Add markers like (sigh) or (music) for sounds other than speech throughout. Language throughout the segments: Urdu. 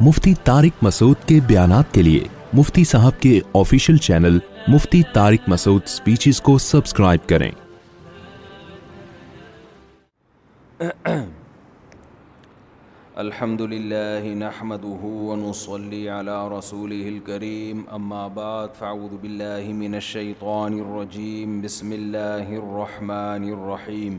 مفتی طارق مسعود کے بیانات کے لیے مفتی صاحب کے official channel Mufti Tariq Masood speeches کو سبسکرائب کریں۔ الحمد لله نحمده ونصلي على رسوله الكريم، أما بعد فاعوذ بالله من الشيطان الرجيم، بسم الله الرحمن الرحيم.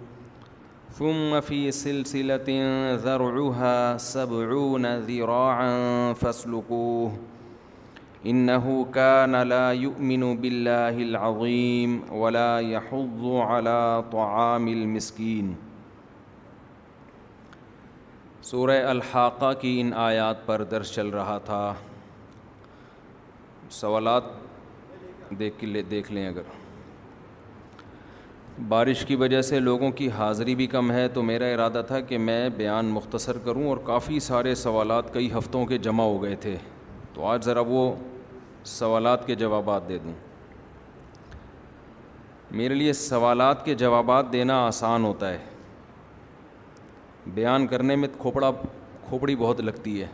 ثم في سلسلة ذرعها سبعون ذراعا فاسلكوه. إنه كان لا يؤمن بالله العظيم ولا يحض على طعام المسكين. سورہ الحاقہ کی ان آیات پر درس چل رہا تھا. سوالات دیکھ کے دیکھ لیں اگر. بارش کی وجہ سے لوگوں کی حاضری بھی کم ہے تو میرا ارادہ تھا کہ میں بیان مختصر کروں اور کافی سارے سوالات کئی ہفتوں کے جمع ہو گئے تھے۔ تو آج ذرا وہ سوالات کے جوابات دے دوں۔ میرے لیے سوالات کے جوابات دینا آسان ہوتا ہے۔ بیان کرنے میں کھوپڑا، کھوپڑی بہت لگتی ہے۔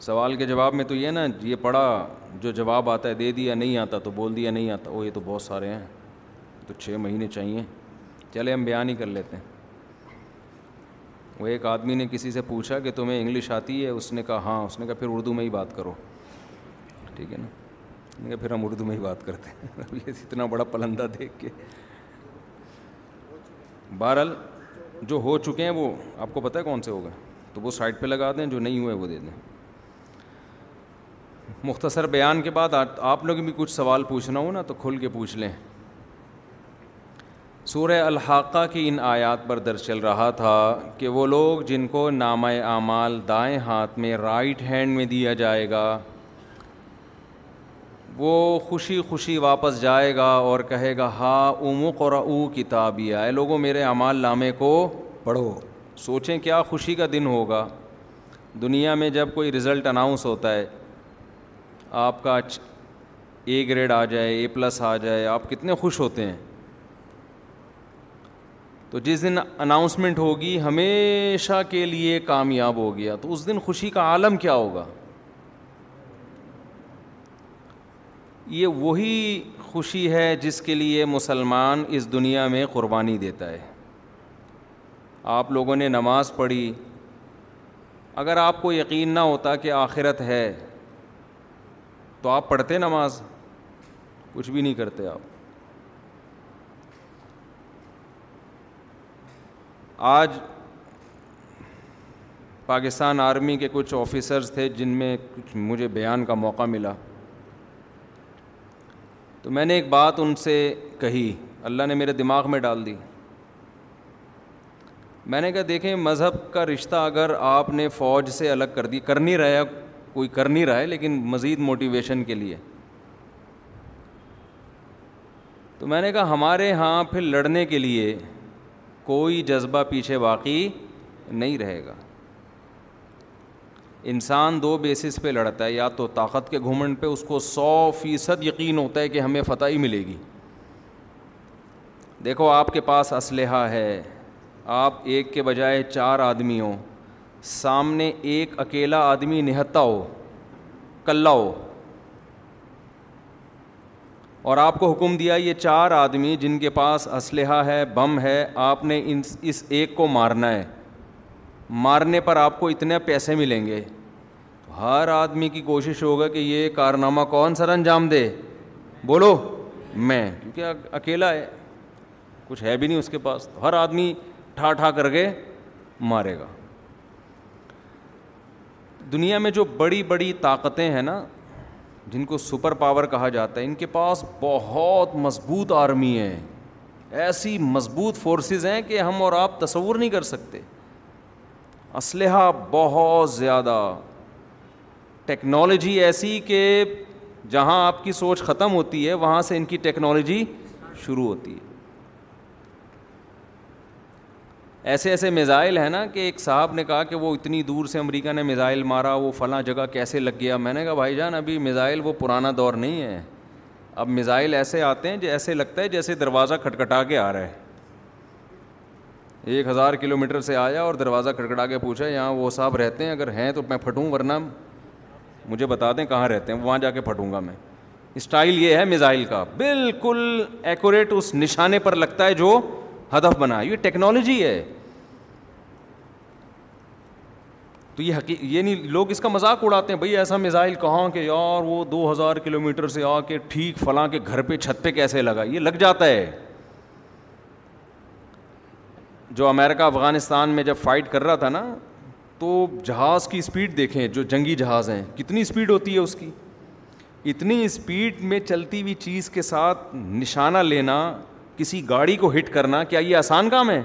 سوال کے جواب میں تو یہ نا، یہ پڑھا جو جواب آتا ہے دے دیا نہیں آتا تو بول دیا نہیں آتا وہ یہ تو بہت سارے ہیں تو چھ مہینے چاہیے۔ چلے ہم بیان ہی کر لیتے ہیں۔ وہ ایک آدمی نے کسی سے پوچھا کہ تمہیں انگلش آتی ہے؟ اس نے کہا ہاں اس نے کہا پھر اردو میں ہی بات کرو۔ ٹھیک ہے نا؟ کہا پھر ہم اردو میں ہی بات کرتے ہیں۔ (laughs) اتنا بڑا پلندہ دیکھ کے۔ بہرحال جو ہو چکے ہیں وہ، آپ کو پتہ ہے کون سے ہوگا تو وہ سائڈ پہ لگا دیں، جو نہیں ہوئے وہ دے دیں۔ مختصر بیان کے بعد آپ لوگ بھی کچھ سوال پوچھنا ہو نا تو کھل کے پوچھ لیں۔ سورہ الحاقہ کی ان آیات پر درج چل رہا تھا کہ وہ لوگ جن کو نامہ اعمال دائیں ہاتھ میں رائٹ ہینڈ میں دیا جائے گا، وہ خوشی خوشی واپس جائے گا اور کہے گا، ہا امک اور او کتابیہ اے لوگوں میرے اعمال نامے کو پڑھو۔ سوچیں کیا خوشی کا دن ہوگا۔ دنیا میں جب کوئی رزلٹ اناؤنس ہوتا ہے آپ کا اے گریڈ آ جائے اے پلس آ جائے، آپ کتنے خوش ہوتے ہیں؟ تو جس دن اناؤنسمنٹ ہوگی، ہمیشہ کے لیے کامیاب ہو گیا۔ تو اس دن خوشی کا عالم کیا ہوگا؟ یہ وہی خوشی ہے جس کے لیے مسلمان اس دنیا میں قربانی دیتا ہے۔ آپ لوگوں نے نماز پڑھی۔ اگر آپ کو یقین نہ ہوتا کہ آخرت ہے تو آپ پڑھتے نماز؟ کچھ بھی نہیں کرتے آپ۔ آج پاکستان آرمی کے کچھ آفیسرز تھے جن میں کچھ مجھے بیان کا موقع ملا۔ تو میں نے ایک بات ان سے کہی، اللہ نے میرے دماغ میں ڈال دی۔ میں نے کہا، دیکھیں، مذہب کا رشتہ اگر آپ نے فوج سے الگ کر دی، کر نہیں رہا کوئی کر نہیں رہا ہے، لیکن مزید موٹیویشن کے لیے۔ تو میں نے کہا، ہمارے یہاں پھر لڑنے کے لیے کوئی جذبہ پیچھے باقی نہیں رہے گا۔ انسان دو بیسس پہ لڑتا ہے، یا تو طاقت کے گھومنڈ پہ اس کو سو فیصد یقین ہوتا ہے کہ ہمیں فتح ہی ملے گی۔ دیکھو، آپ کے پاس اسلحہ ہے، آپ ایک کے بجائے چار آدمی ہوں۔ سامنے ایک اکیلا آدمی نہتا ہو، کلّا ہو۔ اور آپ کو حکم دیا یہ چار آدمی جن کے پاس اسلحہ ہے، بم ہے، آپ نے اس ایک کو مارنا ہے۔ مارنے پر آپ کو اتنے پیسے ملیں گے۔ ہر آدمی کی کوشش ہوگا کہ یہ کارنامہ کون سر انجام دے۔ بولو، میں، کیونکہ اکیلا ہے۔ کچھ ہے بھی نہیں اس کے پاس۔ تو ہر آدمی ٹھا ٹھا کر کے مارے گا۔ دنیا میں جو بڑی بڑی طاقتیں ہیں نا، جن کو سپر پاور کہا جاتا ہے، ان کے پاس بہت مضبوط آرمی ہے ایسی مضبوط فورسز ہیں کہ ہم اور آپ تصور نہیں کر سکتے۔ اسلحہ بہت زیادہ۔ ٹیکنالوجی ایسی کہ جہاں آپ کی سوچ ختم ہوتی ہے، وہاں سے ان کی ٹیکنالوجی شروع ہوتی ہے۔ ایسے ایسے میزائل ہیں نا کہ ایک صاحب نے کہا کہ وہ اتنی دور سے امریکہ نے میزائل مارا، وہ فلاں جگہ کیسے لگ گیا؟ میں نے کہا، بھائی جان، ابھی میزائل وہ پرانا دور نہیں ہے۔ اب میزائل ایسے آتے ہیں جو ایسے لگتا ہے جیسے دروازہ کھٹکھٹا کے آ رہا ہے۔ ایک ہزار کلو میٹر سے آیا اور دروازہ کھٹکھٹا کے پوچھا، یہاں وہ صاحب رہتے ہیں؟ اگر ہیں تو میں پھٹوں ورنہ مجھے بتا دیں کہاں رہتے ہیں؟ وہاں جا کے پھٹوں گا میں۔ اسٹائل یہ ہے میزائل کا۔ بالکل ایکوریٹ اس نشانے پر لگتا ہے جو ہدف بنا یہ ٹیکنالوجی ہے۔ تو یہ حقیق یہ نہیں، لوگ اس کا مذاق اڑاتے ہیں، بھائی ایسا میزائل کہاں کہ یار وہ دو ہزار کلو میٹر سے آ کے ٹھیک فلاں کے گھر پہ چھت پہ کیسے لگا؟ یہ لگ جاتا ہے۔ جو امریکہ افغانستان میں جب فائٹ کر رہا تھا نا، تو جہاز کی اسپیڈ دیکھیں، جو جنگی جہاز ہیں، کتنی اسپیڈ ہوتی ہے اس کی۔ اتنی اسپیڈ میں چلتی ہوئی چیز کے ساتھ نشانہ لینا کسی گاڑی کو ہٹ کرنا کیا یہ آسان کام ہے؟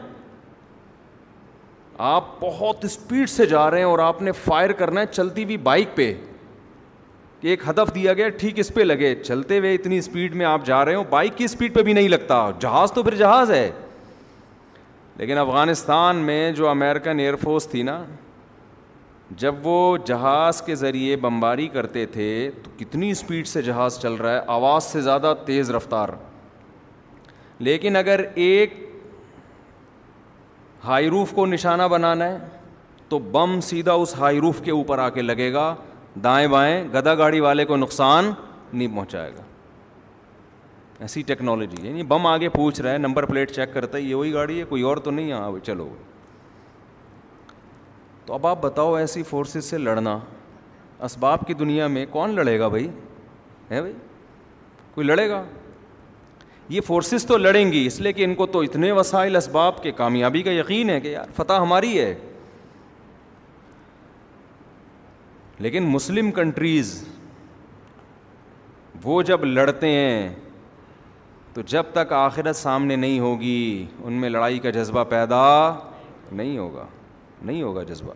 آپ بہت اسپیڈ سے جا رہے ہیں اور آپ نے فائر کرنا ہے چلتی ہوئی بائک پہ۔ کہ ایک ہدف دیا گیا، ٹھیک اس پہ لگے۔ چلتے ہوئے اتنی اسپیڈ میں آپ جا رہے ہو بائک کی اسپیڈ پہ بھی نہیں لگتا۔ جہاز تو پھر جہاز ہے۔ لیکن افغانستان میں جو امیرکن ایئر فورس تھی نا، جب وہ جہاز کے ذریعے بمباری کرتے تھے، تو کتنی اسپیڈ سے جہاز چل رہا ہے؟ آواز سے زیادہ تیز رفتار۔ لیکن اگر ایک ہائی روف کو نشانہ بنانا ہے، تو بم سیدھا اس ہائی روف کے اوپر آ کے لگے گا، دائیں بائیں گدا گاڑی والے کو نقصان نہیں پہنچائے گا۔ ایسی ٹیکنالوجی یعنی بم آگے پوچھ رہا ہے، نمبر پلیٹ چیک کرتا ہے، یہ وہی گاڑی ہے، کوئی اور تو نہیں ہاں چلو۔ تو اب آپ بتاؤ، ایسی فورسز سے لڑنا اسباب کی دنیا میں کون لڑے گا بھائی؟ ہے بھائی؟ کوئی لڑے گا؟ یہ فورسز تو لڑیں گی، اس لیے کہ ان کو تو اتنے وسائل اسباب کے کامیابی کا یقین ہے کہ یار فتح ہماری ہے۔ لیکن مسلم کنٹریز وہ جب لڑتے ہیں، تو جب تک آخرت سامنے نہیں ہوگی، ان میں لڑائی کا جذبہ پیدا نہیں ہوگا نہیں ہوگا جذبہ۔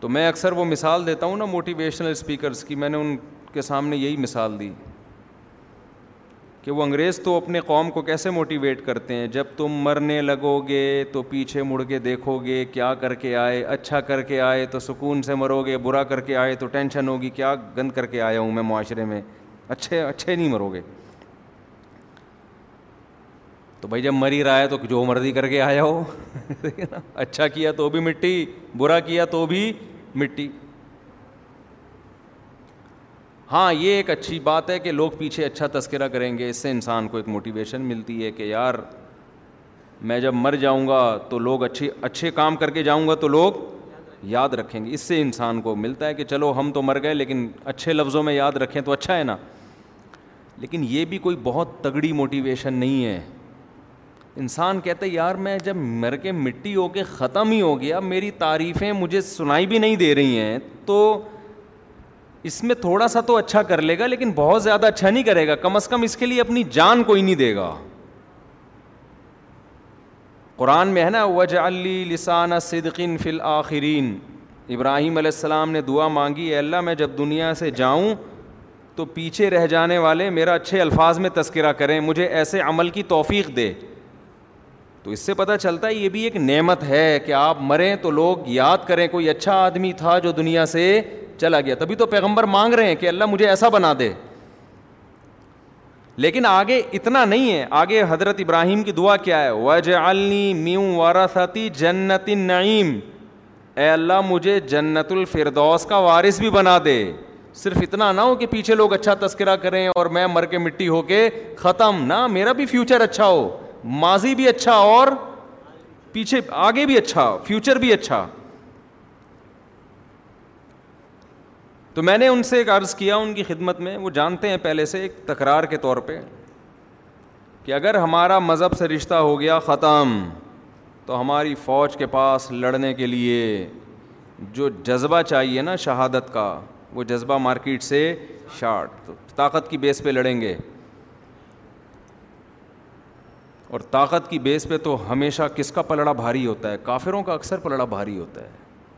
تو میں اکثر وہ مثال دیتا ہوں نا موٹیویشنل اسپیکرس کی، میں نے ان کے سامنے یہی مثال دی کہ وہ انگریز تو اپنے قوم کو کیسے موٹیویٹ کرتے ہیں؟ جب تم مرنے لگو گے تو پیچھے مڑ کے دیکھو گے کیا کر کے آئے اچھا کر کے آئے تو سکون سے مرو گے برا کر کے آئے تو ٹینشن ہوگی، کیا گند کر کے آیا ہوں میں معاشرے میں؟ اچھے اچھے نہیں مرو گے تو بھائی جب مر ہی رہا ہے تو جو مرضی کر کے آیا ہو۔ (laughs) اچھا کیا تو بھی مٹی، برا کیا تو بھی مٹی۔ ہاں یہ ایک اچھی بات ہے کہ لوگ پیچھے اچھا تذکرہ کریں گے، اس سے انسان کو ایک موٹیویشن ملتی ہے کہ یار، میں جب مر جاؤں گا تو لوگ اچھی اچھے کام کر کے جاؤں گا تو لوگ یاد رکھیں گے۔ اس سے انسان کو ملتا ہے کہ چلو، ہم تو مر گئے لیکن اچھے لفظوں میں یاد رکھیں تو اچھا ہے نا۔ لیکن یہ بھی کوئی بہت تگڑی موٹیویشن نہیں ہے۔ انسان کہتا ہے، یار، میں جب مر کے مٹی ہو کے ختم ہی ہو گیا، میری تعریفیں مجھے سنائی بھی نہیں دے رہی ہیں، تو اس میں تھوڑا سا تو اچھا کر لے گا، لیکن بہت زیادہ اچھا نہیں کرے گا۔ کم از کم اس کے لیے اپنی جان کوئی نہیں دے گا۔ قرآن میں ہے نا وج علی لسان صدقین فل آخرین ابراہیم علیہ السلام نے دعا مانگی، اے اللہ میں جب دنیا سے جاؤں تو پیچھے رہ جانے والے میرا اچھے الفاظ میں تذکرہ کریں، مجھے ایسے عمل کی توفیق دے۔ تو اس سے پتہ چلتا ہے یہ بھی ایک نعمت ہے کہ آپ مریں تو لوگ یاد کریں کوئی اچھا آدمی تھا جو دنیا سے چلا گیا۔ تبھی تو پیغمبر مانگ رہے ہیں کہ اللہ مجھے ایسا بنا دے۔ لیکن آگے اتنا نہیں ہے۔ آگے حضرت ابراہیم کی دعا کیا ہے؟ وج میوں وارثتی جنت نعیم اے اللہ، مجھے جنت الفردوس کا وارث بھی بنا دے۔ صرف اتنا نہ ہو کہ پیچھے لوگ اچھا تذکرہ کریں اور میں مر کے مٹی ہو کے ختم۔ نہ، میرا بھی فیوچر اچھا ہو۔ ماضی بھی اچھا اور پیچھے آگے بھی اچھا فیوچر بھی اچھا۔ تو میں نے ان سے ایک عرض کیا، ان کی خدمت میں، وہ جانتے ہیں پہلے سے ایک تکرار کے طور پہ کہ اگر ہمارا مذہب سے رشتہ ہو گیا ختم، تو ہماری فوج کے پاس لڑنے کے لیے جو جذبہ چاہیے نا شہادت کا، وہ جذبہ مارکیٹ سے شارٹ، تو طاقت کی بیس پہ لڑیں گے۔ اور طاقت کی بیس پہ تو ہمیشہ کس کا پلڑا بھاری ہوتا ہے؟ کافروں کا اکثر پلڑا بھاری ہوتا ہے۔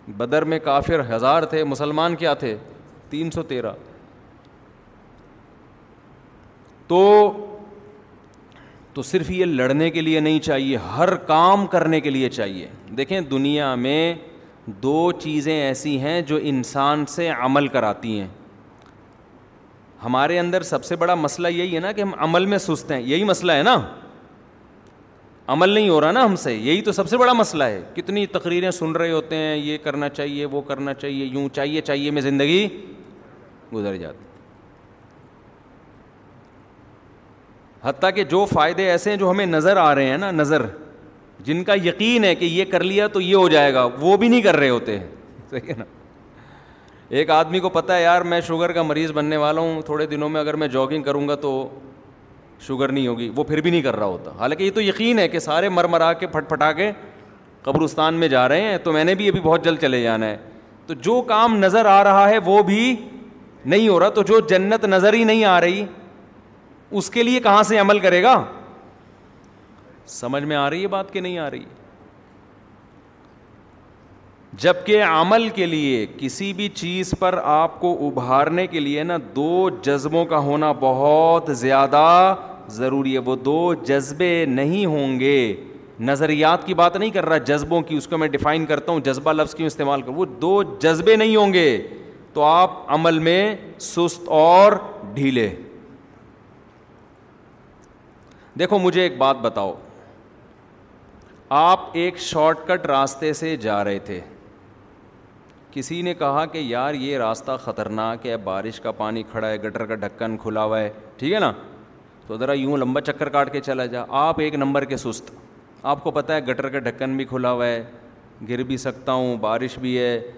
بدر میں کافر ہزار تھے، مسلمان کیا تھے؟ تین سو تیرہ۔ تو تو صرف یہ لڑنے کے لیے نہیں چاہیے، ہر کام کرنے کے لیے چاہیے۔ دیکھیں، دنیا میں دو چیزیں ایسی ہیں جو انسان سے عمل کراتی ہیں۔ ہمارے اندر سب سے بڑا مسئلہ یہی ہے نا کہ ہم عمل میں سست ہیں۔ یہی مسئلہ ہے نا؟ عمل نہیں ہو رہا نا ہم سے، یہی تو سب سے بڑا مسئلہ ہے۔ کتنی تقریریں سن رہے ہوتے ہیں، یہ کرنا چاہیے، وہ کرنا چاہیے، یوں چاہیے چاہیے، میں زندگی گزر جاتی۔ حتیٰ کہ جو فائدے ایسے ہیں جو ہمیں نظر آ رہے ہیں نا، نظر، جن کا یقین ہے کہ یہ کر لیا تو یہ ہو جائے گا، وہ بھی نہیں کر رہے ہوتے (laughs) صحیح ہے نا؟ ایک آدمی کو پتا ہے، یار میں شوگر کا مریض بننے والا ہوں، تھوڑے دنوں میں اگر میں جاگنگ کروں گا تو شوگر نہیں ہوگی، وہ پھر بھی نہیں کر رہا ہوتا۔ حالانکہ یہ تو یقین ہے کہ سارے مر مرا کے پھٹ پھٹا کے قبرستان میں جا رہے ہیں، تو میں نے بھی ابھی بہت جلد چلے جانا ہے۔ تو جو کام نظر آ رہا ہے وہ بھی نہیں ہو رہا، تو جو جنت نظر ہی نہیں آ رہی، اس کے لیے کہاں سے عمل کرے گا؟ سمجھ میں آ رہی ہے بات کہ نہیں آ رہی؟ جبکہ عمل کے لیے کسی بھی چیز پر آپ کو ابھارنے کے لیے نا، دو جذبوں کا ہونا بہت زیادہ ضروری ہے وہ دو جذبے نہیں ہوں گے۔ نظریات کی بات نہیں کر رہا جذبوں کی، اس کو میں ڈیفائن کرتا ہوں، جذبہ لفظ کیوں استعمال کروں وہ دو جذبے نہیں ہوں گے۔ تو آپ عمل میں سست اور ڈھیلے۔ دیکھو، مجھے ایک بات بتاؤ۔ آپ ایک شارٹ کٹ راستے سے جا رہے تھے۔ کسی نے کہا کہ یار یہ راستہ خطرناک ہے، بارش کا پانی کھڑا ہے، گٹر کا ڈھکن کھلا ہوا ہے، ٹھیک ہے نا؟ تو ذرا یوں لمبا چکر کاٹ کے چلا جا۔ آپ ایک نمبر کے سست۔ آپ کو پتہ ہے گٹر کا ڈھکن بھی کھلا ہوا ہے، گر بھی سکتا ہوں، بارش بھی ہے۔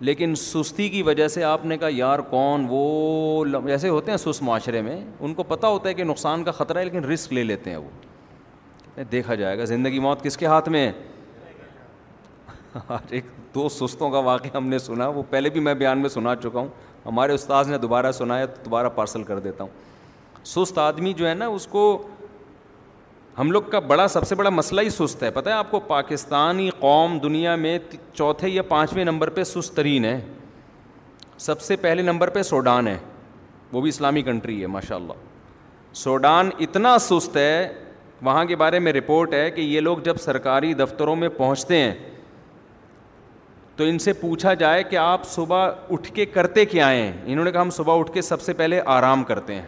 لیکن سستی کی وجہ سے آپ نے کہا، یار کون وہ ایسے ہوتے ہیں سست معاشرے میں، ان کو پتہ ہوتا ہے کہ نقصان کا خطرہ ہے، لیکن رسک لے لیتے ہیں وہ۔ دیکھا جائے گا۔ زندگی موت کس کے ہاتھ میں ہے؟ ایک دو سستوں کا واقعہ ہم نے سنا۔ وہ پہلے بھی میں بیان میں سنا چکا ہوں۔ ہمارے استاذ نے دوبارہ سنایا تو دوبارہ پارسل کر دیتا ہوں۔ سست آدمی جو ہے نا، اس کو ہم لوگ کا بڑا، سب سے بڑا مسئلہ ہی سست ہے۔ پتہ ہے آپ کو، پاکستانی قوم دنیا میں چوتھے یا پانچویں نمبر پہ سست ترین ہے۔ سب سے پہلے نمبر پہ سوڈان ہے۔ وہ بھی اسلامی کنٹری ہے ماشاء اللہ سوڈان اتنا سست ہے، وہاں کے بارے میں رپورٹ ہے کہ یہ لوگ جب سرکاری دفتروں میں پہنچتے ہیں، تو ان سے پوچھا جائے کہ آپ صبح اٹھ کے کرتے کیا ہیں؟ انہوں نے کہا ہم صبح اٹھ کے سب سے پہلے آرام کرتے ہیں۔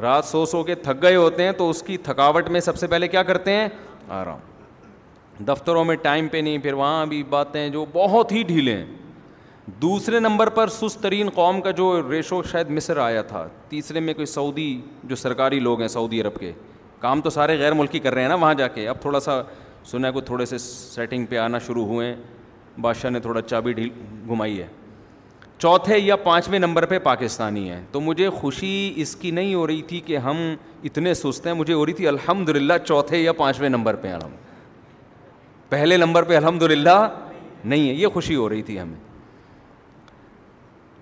رات سو سو کے تھک گئے ہوتے ہیں تو اس کی تھکاوٹ میں سب سے پہلے کیا کرتے ہیں؟ آرام۔ دفتروں میں ٹائم پہ نہیں، پھر وہاں بھی باتیں جو بہت ہی ڈھیلے ہیں۔ دوسرے نمبر پر سست ترین قوم کا جو ریشو شاید مصر آیا تھا، تیسرے میں کوئی سعودی جو سرکاری لوگ ہیں سعودی عرب کے۔ کام تو سارے غیر ملکی کر رہے ہیں نا وہاں جا کے۔ اب تھوڑا سا سنا کو تھوڑے سے سیٹنگ پہ آنا شروع ہوئے ہیں۔ بادشاہ نے تھوڑا چابی ڈھیل گھمائی ہے۔ چوتھے یا پانچویں نمبر پہ پاکستانی ہیں۔ تو مجھے خوشی اس کی نہیں ہو رہی تھی کہ ہم اتنے سست ہیں، مجھے ہو رہی تھی الحمد للہ چوتھے یا پانچویں نمبر پہ الحمد پہلے نمبر پہ الحمد للہ نہیں ہے، یہ خوشی ہو رہی تھی ہمیں۔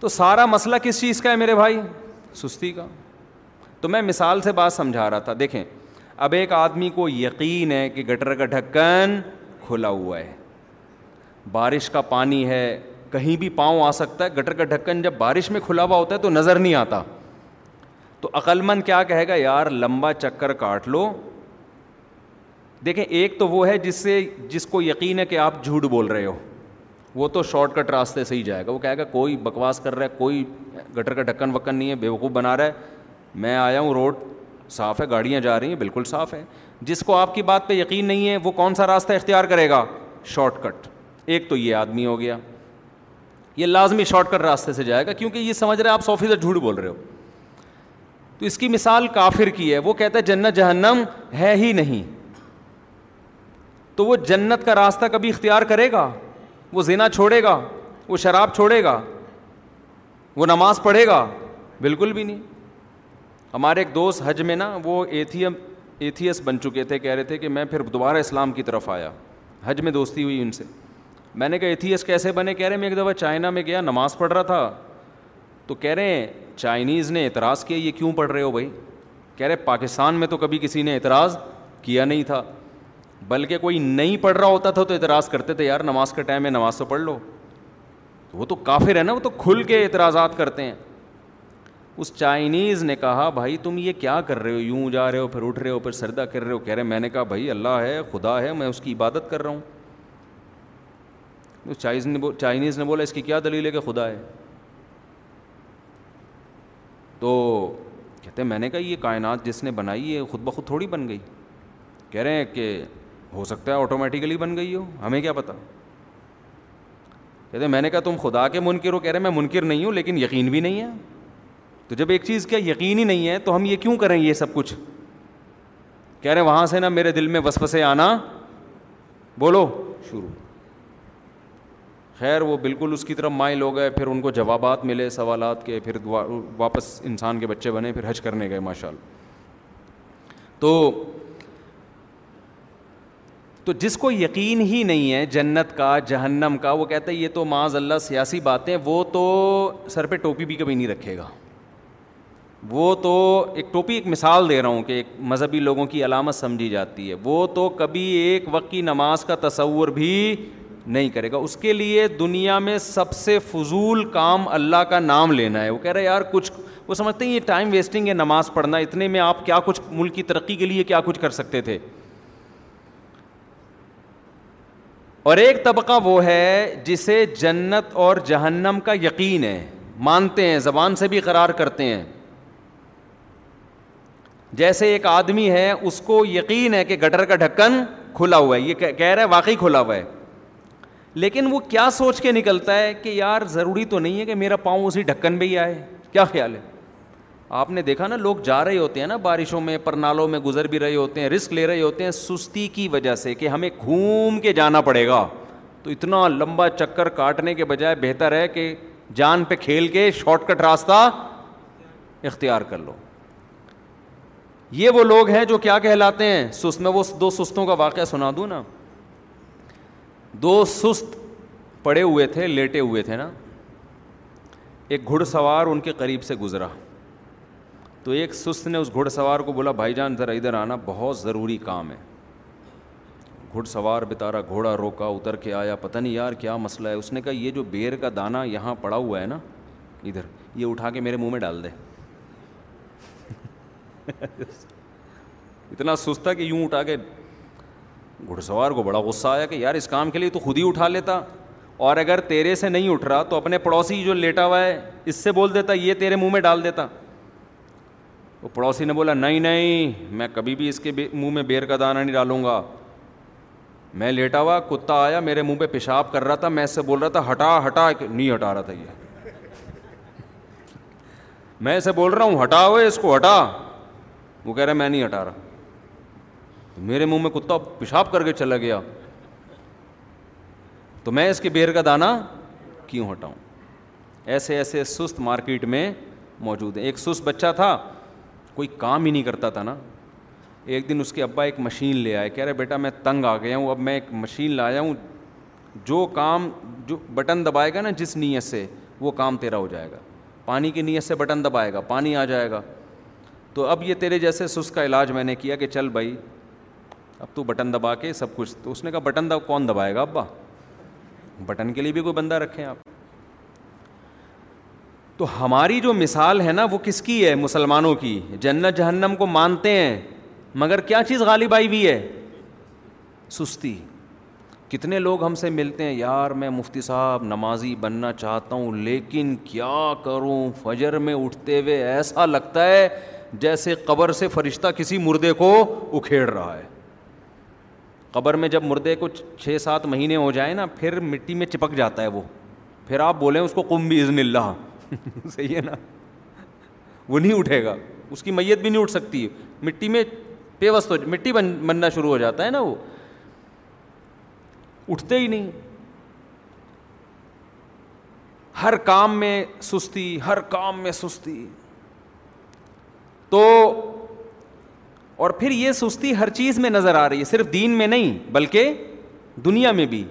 تو سارا مسئلہ کس چیز کا ہے میرے بھائی؟ سستی کا۔ تو میں مثال سے بات سمجھا رہا تھا۔ دیکھیں، اب ایک آدمی کو یقین ہے کہ گٹر کا ڈھکن کھلا ہوا ہے۔ بارش کا پانی ہے کہیں بھی پاؤں آ سکتا ہے، گٹر کا ڈھکن جب بارش میں کھلا ہوا ہوتا ہے تو نظر نہیں آتا۔ تو عقلمند کیا کہے گا؟ یار، لمبا چکر کاٹ لو۔ دیکھیں، ایک تو وہ ہے جس سے، جس کو یقین ہے کہ آپ جھوٹ بول رہے ہو۔ وہ تو شارٹ کٹ راستے سے ہی جائے گا۔ وہ کہے گا، کوئی بکواس کر رہا ہے، کوئی گٹر کا ڈھکن وکن نہیں ہے، بیوقوف بنا رہا ہے۔ میں آیا ہوں، روڈ صاف ہے، گاڑیاں جا رہی ہیں، بالکل صاف ہے جس کو آپ کی بات پہ یقین نہیں ہے، وہ کون سا راستہ اختیار کرے گا؟ Short cut. ایک تو یہ آدمی ہو گیا۔ یہ لازمی شارٹ کٹ راستے سے جائے گا، کیونکہ یہ سمجھ رہے آپ سو فیصد جھوٹ بول رہے ہو۔ تو اس کی مثال کافر کی ہے، وہ کہتا ہے جنت جہنم ہے ہی نہیں۔ تو وہ جنت کا راستہ کبھی اختیار کرے گا؟ وہ زنا چھوڑے گا؟ وہ شراب چھوڑے گا؟ وہ نماز پڑھے گا؟ بالکل بھی نہیں۔ ہمارے ایک دوست حج میں نا، وہ ایتھیم، ایتھیس بن چکے تھے، کہہ رہے تھے کہ میں پھر دوبارہ اسلام کی طرف آیا۔ حج میں دوستی ہوئی ان سے۔ میں نے کہا ایتھیس کیسے بنے؟ کہہ رہے میں ایک دفعہ چائنا میں گیا، نماز پڑھ رہا تھا۔ تو کہہ رہے ہیں، چائنیز نے اعتراض کیا، یہ کیوں پڑھ رہے ہو بھائی؟ کہہ رہے پاکستان میں تو کبھی کسی نے اعتراض کیا نہیں تھا۔ بلکہ کوئی نہیں پڑھ رہا ہوتا تھا تو اعتراض کرتے تھے، یار، نماز کا ٹائم ہے نماز تو پڑھ لو۔ وہ تو کافر ہے نا، وہ تو کھل کے اعتراضات کرتے ہیں۔ اس چائنیز نے کہا، بھائی، تم یہ کیا کر رہے ہو؟ یوں جا رہے ہو، پھر اٹھ رہے ہو، پھر سردا کر رہے ہو۔ کہہ رہے میں نے کہا، بھائی، اللہ ہے، خدا ہے، میں اس کی عبادت کر رہا ہوں۔ چائنیز نے چائنیز نے بولا اس کی کیا دلیل ہے کہ خدا ہے؟ تو کہتے ہیں میں نے کہا یہ کائنات جس نے بنائی ہے، خود بخود تھوڑی بن گئی۔ کہہ رہے ہیں کہ ہو سکتا ہے آٹومیٹیکلی بن گئی ہو، ہمیں کیا پتا؟ کہتے ہیں میں نے کہا تم خدا کے منکر ہو، کہہ رہے میں منکر نہیں ہوں، لیکن یقین بھی نہیں ہے۔ تو جب ایک چیز کا یقین ہی نہیں ہے، تو ہم یہ کیوں کریں یہ سب کچھ؟ کہہ رہے ہیں وہاں سے نا میرے دل میں وسوسے آنا۔ بولو، شروع۔ خیر، وہ بالکل اس کی طرف مائل ہو گئے، پھر ان کو جوابات ملے سوالات کے، پھر واپس انسان کے بچے بنے، پھر حج کرنے گئے ماشاء اللہ تو تو جس کو یقین ہی نہیں ہے جنت کا، جہنم کا، وہ کہتا ہے یہ تو معاذ اللہ سیاسی باتیں، وہ تو سر پہ ٹوپی بھی کبھی نہیں رکھے گا۔ وہ تو ایک ٹوپی، ایک مثال دے رہا ہوں کہ ایک مذہبی لوگوں کی علامت سمجھی جاتی ہے۔ وہ تو کبھی ایک وقت کی نماز کا تصور بھی نہیں کرے گا۔ اس کے لیے دنیا میں سب سے فضول کام اللہ کا نام لینا ہے۔ وہ کہہ رہے یار، کچھ، وہ سمجھتے ہیں، یہ ٹائم ویسٹنگ ہے، نماز پڑھنا، اتنے میں آپ کیا کچھ ملک کی ترقی کے لیے کیا کچھ کر سکتے تھے۔ اور ایک طبقہ وہ ہے جسے جنت اور جہنم کا یقین ہے۔ مانتے ہیں، زبان سے بھی قرار کرتے ہیں۔ جیسے ایک آدمی ہے، اس کو یقین ہے کہ گٹر کا ڈھکن کھلا ہوا ہے۔ یہ کہہ رہا ہے، واقعی کھلا ہوا ہے۔ لیکن وہ کیا سوچ کے نکلتا ہے کہ یار ضروری تو نہیں ہے کہ میرا پاؤں اسی ڈھکن میں ہی آئے؟ کیا خیال ہے؟ آپ نے دیکھا نا، لوگ جا رہے ہوتے ہیں نا بارشوں میں، پرنالوں میں گزر بھی رہے ہوتے ہیں، رسک لے رہے ہوتے ہیں سستی کی وجہ سے کہ ہمیں گھوم کے جانا پڑے گا۔ تو اتنا لمبا چکر کاٹنے کے بجائے بہتر ہے کہ جان پہ کھیل کے شارٹ کٹ راستہ اختیار کر لو۔ یہ وہ لوگ ہیں جو کیا کہلاتے ہیں؟ سست میں وہ دو سستوں کا واقعہ سنا دوں نا۔ دو سست پڑے ہوئے تھے، لیٹے ہوئے تھے نا۔ ایک گھڑ سوار ان کے قریب سے گزرا۔ تو ایک سست نے اس گھڑ سوار کو بولا، بھائی جان، ذرا ادھر آنا، بہت ضروری کام ہے۔ گھڑ سوار بتارا گھوڑا روکا، اتر کے آیا، پتہ نہیں یار کیا مسئلہ ہے۔ اس نے کہا، یہ جو بیر کا دانہ یہاں پڑا ہوا ہے نا، ادھر، یہ اٹھا کے میرے منہ میں ڈال دے۔ (laughs) اتنا سست تھا کہ یوں اٹھا کے گھڑ سوار کو بڑا غصہ آیا کہ یار اس کام کے لیے تو خود ہی اٹھا لیتا۔ اور اگر تیرے سے نہیں اٹھ رہا تو اپنے پڑوسی جو لیٹا ہوا ہے، اس سے بول دیتا، یہ تیرے منہ میں ڈال دیتا۔ وہ پڑوسی نے بولا، نہیں نہیں، میں کبھی بھی اس کے منہ میں بیر کا دانہ نہیں ڈالوں گا۔ میں لیٹا ہوا، کتا آیا، میرے منہ پہ پیشاب کر رہا تھا، میں اس سے بول رہا تھا، ہٹا ہٹا، نہیں ہٹا رہا تھا یہ۔ میں اسے بول رہا ہوں، ہٹا ہوئے اس کو ہٹا۔ وہ کہہ رہا میں نہیں ہٹا رہا۔ میرے منہ میں کتا پیشاب کر کے چلا گیا۔ تو میں اس کے بیر کا دانہ کیوں ہٹاؤں؟ ایسے ایسے سست مارکیٹ میں موجود ہیں۔ ایک سست بچہ تھا، کوئی کام ہی نہیں کرتا تھا نا۔ ایک دن اس کے ابا ایک مشین لے آئے، کہہ رہے، بیٹا، میں تنگ آ گیا ہوں، اب میں ایک مشین لایا ہوں۔ جو کام، جو بٹن دبائے گا نا، جس نیت سے، وہ کام تیرا ہو جائے گا۔ پانی کی نیت سے بٹن دبائے گا، پانی آ جائے گا۔ تو اب یہ تیرے جیسے سست کا علاج میں نے کیا کہ چل بھائی اب تو بٹن دبا کے سب کچھ، تو اس نے کہا بٹن دب، کون دبائے گا ابا؟ بٹن کے لیے بھی کوئی بندہ رکھیں آپ۔ تو ہماری جو مثال ہے نا، وہ کس کی ہے؟ مسلمانوں کی۔ جنت جہنم کو مانتے ہیں، مگر کیا چیز غالب آئی ہوئی ہے؟ سستی۔ کتنے لوگ ہم سے ملتے ہیں، یار میں مفتی صاحب نمازی بننا چاہتا ہوں، لیکن کیا کروں؟ فجر میں اٹھتے ہوئے ایسا لگتا ہے جیسے قبر سے فرشتہ کسی مردے کو اکھیڑ رہا ہے۔ قبر میں جب مردے کو چھ سات مہینے ہو جائے نا، پھر مٹی میں چپک جاتا ہے وہ۔ پھر آپ بولیں اس کو کم بھی عزن اللہ۔ (laughs) صحیح ہے نا؟ وہ نہیں اٹھے گا۔ اس کی میت بھی نہیں اٹھ سکتی۔ مٹی میں پیوست ہو مٹی بن بننا شروع ہو جاتا ہے نا وہ۔ اٹھتے ہی نہیں۔ ہر کام میں سستی، ہر کام میں سستی۔ تو اور پھر یہ سستی ہر چیز میں نظر آ رہی ہے، صرف دین میں نہیں، بلکہ دنیا میں بھی۔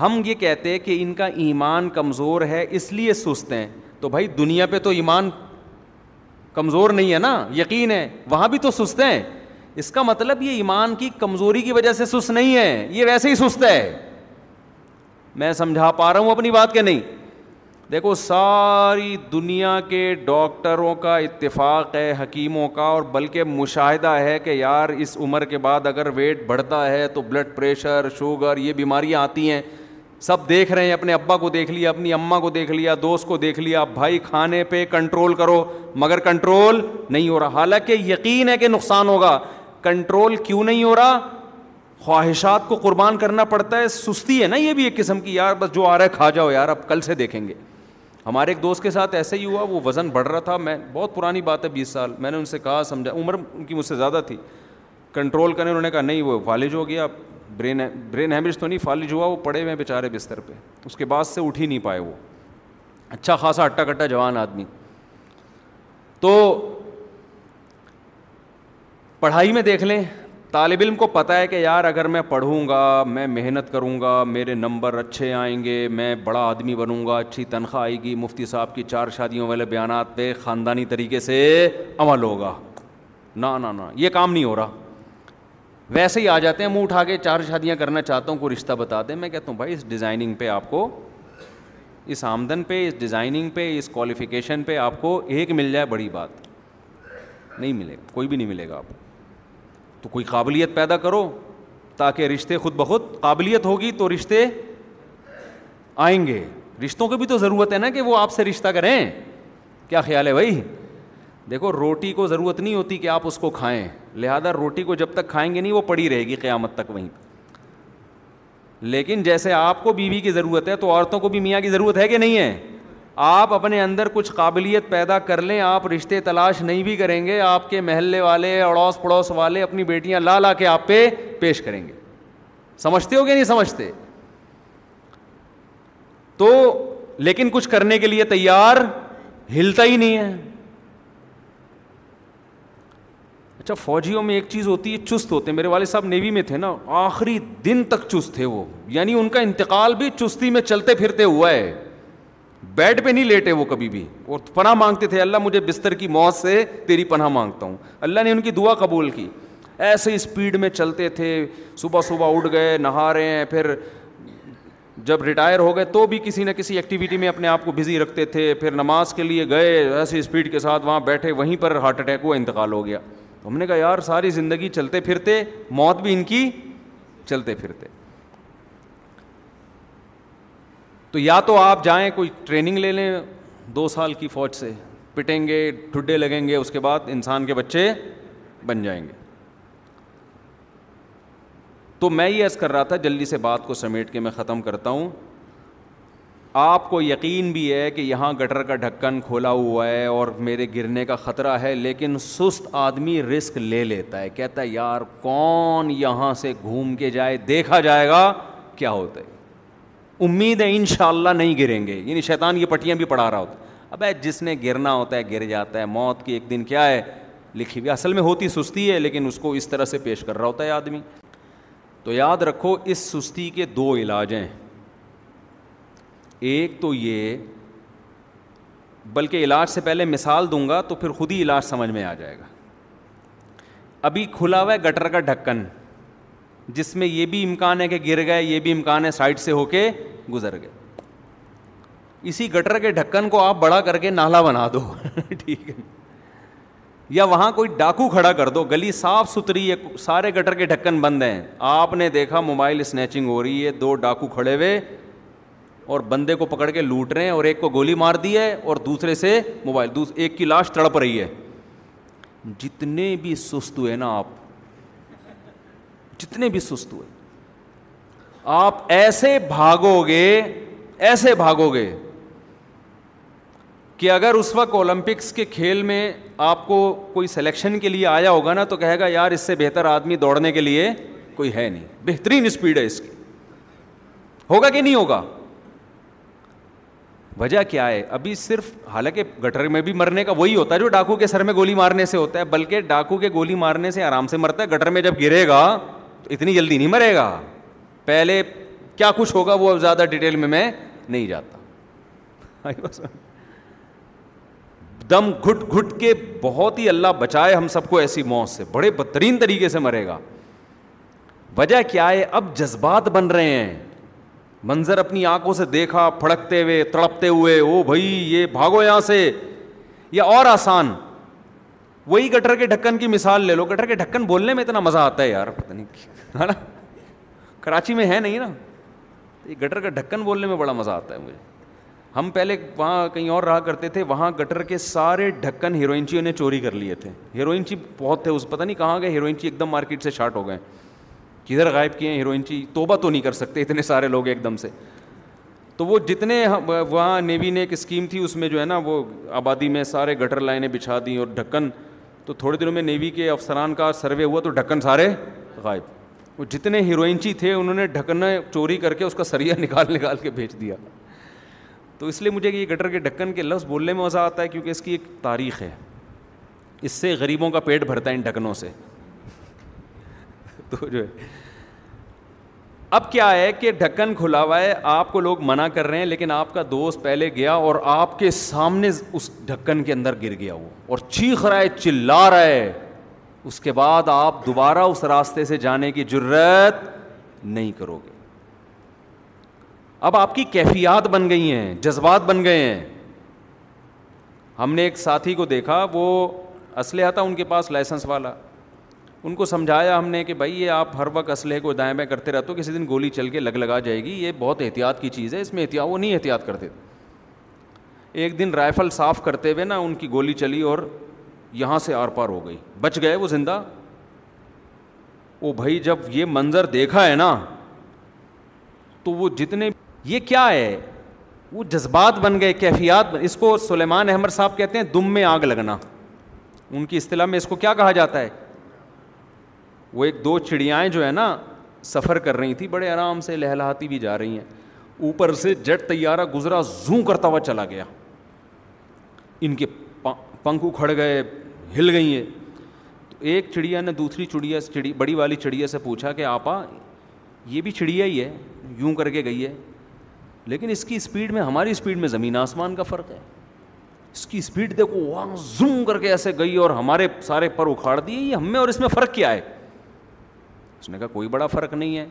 ہم یہ کہتے کہ ان کا ایمان کمزور ہے، اس لیے سست ہیں۔ تو بھائی، دنیا پہ تو ایمان کمزور نہیں ہے نا، یقین ہے۔ وہاں بھی تو سست ہیں۔ اس کا مطلب یہ ایمان کی کمزوری کی وجہ سے سست نہیں ہے، یہ ویسے ہی سست ہے۔ میں سمجھا پا رہا ہوں اپنی بات کہ نہیں؟ دیکھو، ساری دنیا کے ڈاکٹروں کا اتفاق ہے، حکیموں کا، اور بلکہ مشاہدہ ہے کہ یار، اس عمر کے بعد اگر ویٹ بڑھتا ہے تو بلڈ پریشر شوگر یہ بیماریاں آتی ہیں۔ سب دیکھ رہے ہیں، اپنے ابا کو دیکھ لیا، اپنی اماں کو دیکھ لیا، دوست کو دیکھ لیا، بھائی، کھانے پہ کنٹرول کرو۔ مگر کنٹرول نہیں ہو رہا۔ حالانکہ یقین ہے کہ نقصان ہوگا۔ کنٹرول کیوں نہیں ہو رہا؟ خواہشات کو قربان کرنا پڑتا ہے۔ سستی ہے نا یہ بھی ایک قسم کی، یار، بس جو آ رہا ہے کھا جاؤ یار، اب کل سے دیکھیں گے۔ ہمارے ایک دوست کے ساتھ ایسے ہی ہوا، وہ وزن بڑھ رہا تھا۔ میں، بہت پرانی بات ہے بیس سال۔ میں نے ان سے کہا، سمجھا، عمر ان کی مجھ سے زیادہ تھی۔ کنٹرول کرنے، انہوں نے کہا، نہیں، وہ فالج ہو گیا۔ برین برین ہیمریج تو نہیں، فالج ہوا، وہ پڑے ہوئے بیچارے بستر پہ۔ اس کے بعد سے اٹھ ہی نہیں پائے وہ۔ اچھا خاصا اٹا کٹا جوان آدمی۔ تو پڑھائی میں دیکھ لیں طالب علم کو پتہ ہے کہ یار اگر میں پڑھوں گا، میں محنت کروں گا، میرے نمبر اچھے آئیں گے، میں بڑا آدمی بنوں گا، اچھی تنخواہ آئے گی، مفتی صاحب کی چار شادیوں والے بیانات پہ خاندانی طریقے سے عمل ہوگا۔ نہ نہ یہ کام نہیں ہو رہا۔ ویسے ہی آ جاتے ہیں، منہ اٹھا کے چار شادیاں کرنا چاہتا ہوں، کوئی رشتہ بتا دیں میں کہتا ہوں، بھائی، اس ڈیزائننگ پہ آپ کو، اس آمدن پہ، اس ڈیزائننگ پہ، اس کوالیفیکیشن پہ آپ کو ایک مل جائے، بڑی بات۔ نہیں ملے گا کوئی بھی نہیں ملے گا آپ کو۔ تو کوئی قابلیت پیدا کرو تاکہ رشتے خود بخود قابلیت ہوگی تو رشتے آئیں گے۔ رشتوں کی بھی تو ضرورت ہے نا کہ وہ آپ سے رشتہ کریں۔ کیا خیال ہے بھائی؟ دیکھو، روٹی کو ضرورت نہیں ہوتی کہ آپ اس کو کھائیں۔ لہٰذا روٹی کو جب تک کھائیں گے نہیں، وہ پڑی رہے گی قیامت تک وہیں۔ لیکن جیسے آپ کو بیوی کی ضرورت ہے تو عورتوں کو بھی میاں کی ضرورت ہے کہ نہیں ہے؟ آپ اپنے اندر کچھ قابلیت پیدا کر لیں، آپ رشتے تلاش نہیں بھی کریں گے، آپ کے محلے والے، اڑوس پڑوس والے اپنی بیٹیاں لا لا کے آپ پہ پیش کریں گے۔ سمجھتے ہو کہ نہیں سمجھتے؟ تو لیکن کچھ کرنے کے لیے تیار ہلتا ہی نہیں ہے۔ اچھا فوجیوں میں ایک چیز ہوتی ہے، چست ہوتے ہیں۔ میرے والد صاحب نیوی میں تھے نا، آخری دن تک چست تھے وہ۔ یعنی ان کا انتقال بھی چستی میں چلتے پھرتے ہوا ہے۔ بیڈ پہ نہیں لیٹے وہ کبھی بھی۔ اور پناہ مانگتے تھے، اللہ مجھے بستر کی موت سے تیری پناہ مانگتا ہوں۔ اللہ نے ان کی دعا قبول کی۔ ایسے اسپیڈ میں چلتے تھے، صبح صبح اٹھ گئے، نہا رہے ہیں، پھر جب ریٹائر ہو گئے تو بھی کسی نہ کسی ایکٹیویٹی میں اپنے آپ کو بزی رکھتے تھے۔ پھر نماز کے لیے گئے، ایسی اسپیڈ کے ساتھ وہاں بیٹھے، وہیں پر ہارٹ اٹیک ہوا، انتقال ہو گیا۔ ہم نے کہا، یار، ساری زندگی چلتے پھرتے، موت بھی ان کی چلتے پھرتے۔ تو یا تو آپ جائیں، کوئی ٹریننگ لے لیں دو سال کی فوج سے، پٹیں گے، ٹھڈے لگیں گے، اس کے بعد انسان کے بچے بن جائیں گے۔ تو میں یہ عرض کر رہا تھا، جلدی سے بات کو سمیٹ کے میں ختم کرتا ہوں۔ آپ کو یقین بھی ہے کہ یہاں گٹر کا ڈھکن کھولا ہوا ہے اور میرے گرنے کا خطرہ ہے، لیکن سست آدمی رسک لے لیتا ہے، کہتا ہے، یار، کون یہاں سے گھوم کے جائے، دیکھا جائے گا کیا ہوتا ہے؟ امید ہے ان شاء اللہ نہیں گریں گے۔ یعنی شیطان یہ پٹیاں بھی پڑھا رہا ہوتا اب جس نے گرنا ہوتا ہے، گر جاتا ہے۔ موت کی ایک دن کیا ہے؟ لکھی ہوئی، اصل میں ہوتی سستی ہے، لیکن اس کو اس طرح سے پیش کر رہا ہوتا ہے آدمی۔ تو یاد رکھو، اس سستی کے دو علاج ہیں۔ ایک تو یہ، بلکہ علاج سے پہلے مثال دوں گا تو پھر خود ہی علاج سمجھ میں آ جائے گا۔ ابھی کھلا ہوا ہے گٹر کا ڈھکن۔ جس میں یہ بھی امکان ہے کہ گر گئے، یہ بھی امکان ہے سائڈ سے ہو کے گزر گئے۔ اسی گٹر کے ڈھکن کو آپ بڑا کر کے نالا بنا دو۔ (laughs) ٹھیک ہے۔ یا وہاں کوئی ڈاکو کھڑا کر دو، گلی صاف ستھری ہے، سارے گٹر کے ڈھکن بند ہیں۔ آپ نے دیکھا موبائل اسنیچنگ ہو رہی ہے، دو ڈاکو کھڑے ہوئے اور بندے کو پکڑ کے لوٹ رہے ہیں اور ایک کو گولی مار دی ہے اور دوسرے سے موبائل ایک کی لاش تڑپ رہی ہے۔ جتنے بھی سست ہوئے نا آپ جتنے بھی سست ہوئے۔ آپ ایسے بھاگو گے، ایسے بھاگو گے کہ اگر اس وقت اولمپکس کے کھیل میں آپ کو کوئی سلیکشن کے لیے آیا ہوگا نا تو کہے گا، یار، اس سے بہتر آدمی دوڑنے کے لیے کوئی ہے نہیں۔ بہترین اسپیڈ ہے اس کی۔ ہوگا کہ نہیں ہوگا؟ وجہ کیا ہے؟ ابھی صرف حالانکہ گٹر میں بھی مرنے کا وہی ہوتا ہے جو ڈاکو کے سر میں گولی مارنے سے ہوتا ہے، بلکہ ڈاکو کے گولی مارنے سے آرام سے مرتا ہے۔ گٹر میں جب گرے گا اتنی جلدی نہیں مرے گا۔ پہلے کیا کچھ ہوگا وہ زیادہ ڈیٹیل میں میں نہیں جاتا۔ دم گھٹ گھٹ کے بہت ہی اللہ بچائے ہم سب کو ایسی موت سے، بڑے بدترین طریقے سے مرے گا۔ وجہ کیا ہے؟ اب جذبات بن رہے ہیں۔ منظر اپنی آنکھوں سے دیکھا، پھڑکتے ہوئے، تڑپتے ہوئے، او بھائی، یہ بھاگو یہاں سے۔ یا اور آسان۔ وہی گٹر کے ڈھکن کی مثال لے لو۔ گٹر کے ڈھکن بولنے میں اتنا مزہ آتا ہے یار، پتہ نہیں ہے نا؟ کراچی میں ہے نہیں نا؟ یہ گٹر کا ڈھکن بولنے میں بڑا مزہ آتا ہے مجھے۔ ہم پہلے وہاں کہیں اور رہا کرتے تھے، وہاں گٹر کے سارے ڈھکن ہیروئنچیوں نے چوری کر لیے تھے۔ ہیروئنچی بہت تھے، اس پتہ نہیں کہاں گئے، ہیروئنچی ایک دم مارکیٹ سے شارٹ ہو گئے۔ کدھر غائب کیے ہیں ہیروئنچی؟ توبہ تو نہیں کر سکتے اتنے سارے لوگ ایک دم سے۔ تو وہ جتنے وہاں نیوی نے ایک اسکیم تھی، اس میں جو ہے نا، وہ آبادی میں سارے گٹر لائنیں بچھا دیں اور ڈھکن۔ تو تھوڑے دنوں میں نیوی کے افسران کا سروے ہوا تو ڈھکن سارے غائب۔ وہ جتنے ہیروئنچی جی تھے، انہوں نے ڈھکن چوری کر کے اس کا سریا (laughs) نکال نکال کے بھیج دیا۔ تو اس لیے مجھے یہ گٹر کے ڈھکن کے لفظ بولنے میں مزہ آتا ہے کیونکہ اس کی ایک تاریخ ہے۔ اس سے غریبوں کا پیٹ بھرتا ہے ان ڈھکنوں سے۔ (laughs) تو جو ہے۔ اب کیا ہے کہ ڈھکن کھلا ہوا ہے، آپ کو لوگ منع کر رہے ہیں، لیکن آپ کا دوست پہلے گیا اور آپ کے سامنے اس ڈھکن کے اندر گر گیا وہ۔ اور چیخ رہا ہے، چلا رہا ہے۔ اس کے بعد آپ دوبارہ اس راستے سے جانے کی ضرورت نہیں کرو گے۔ اب آپ کی کیفیات بن گئی ہیں، جذبات بن گئے ہیں۔ ہم نے ایک ساتھی کو دیکھا، وہ اسلحہ تھا ان کے پاس، لائسنس والا۔ ان کو سمجھایا ہم نے کہ بھائی، یہ آپ ہر وقت اسلحے کو دائیں بائیں کرتے رہتے ہو، کسی دن گولی چل کے لگ لگا جائے گی۔ یہ بہت احتیاط کی چیز ہے، اس میں احتیاط، وہ نہیں احتیاط کرتے۔ ایک دن رائفل صاف کرتے ہوئے نا، ان کی گولی چلی اور یہاں سے آر پار ہو گئی۔ بچ گئے وہ زندہ؟ وہ بھائی، جب یہ منظر دیکھا ہے نا، تو وہ جتنے یہ کیا ہے؟ وہ جذبات بن گئے، کیفیات اس کو سلیمان احمد صاحب کہتے ہیں دم میں آگ لگنا۔ ان کی اصطلاح میں اس کو کیا کہا جاتا ہے؟ وہ ایک دو چڑیائیں جو ہے نا، سفر کر رہی تھیں، بڑے آرام سے لہلاتی بھی جا رہی ہیں۔ اوپر سے جٹ تیارہ گزرا، زوں کرتا ہوا چلا گیا۔ ان کے پنکھ اکھڑ گئے، ہل گئی ہیں تو ایک چڑیا نے دوسری چڑیا چڑی، بڑی والی چڑیا سے پوچھا کہ آپا، یہ بھی چڑیا ہی ہے، یوں کر کے گئی ہے۔ لیکن اس کی اسپیڈ میں، ہماری اسپیڈ میں زمین آسمان کا فرق ہے۔ اس کی اسپیڈ دیکھو، وہاں زوم کر کے ایسے گئی اور ہمارے سارے پر اکھاڑ دیے۔ یہ ہم میں اور اس میں فرق کیا ہے؟ اس نے کہا، کوئی بڑا فرق نہیں ہے۔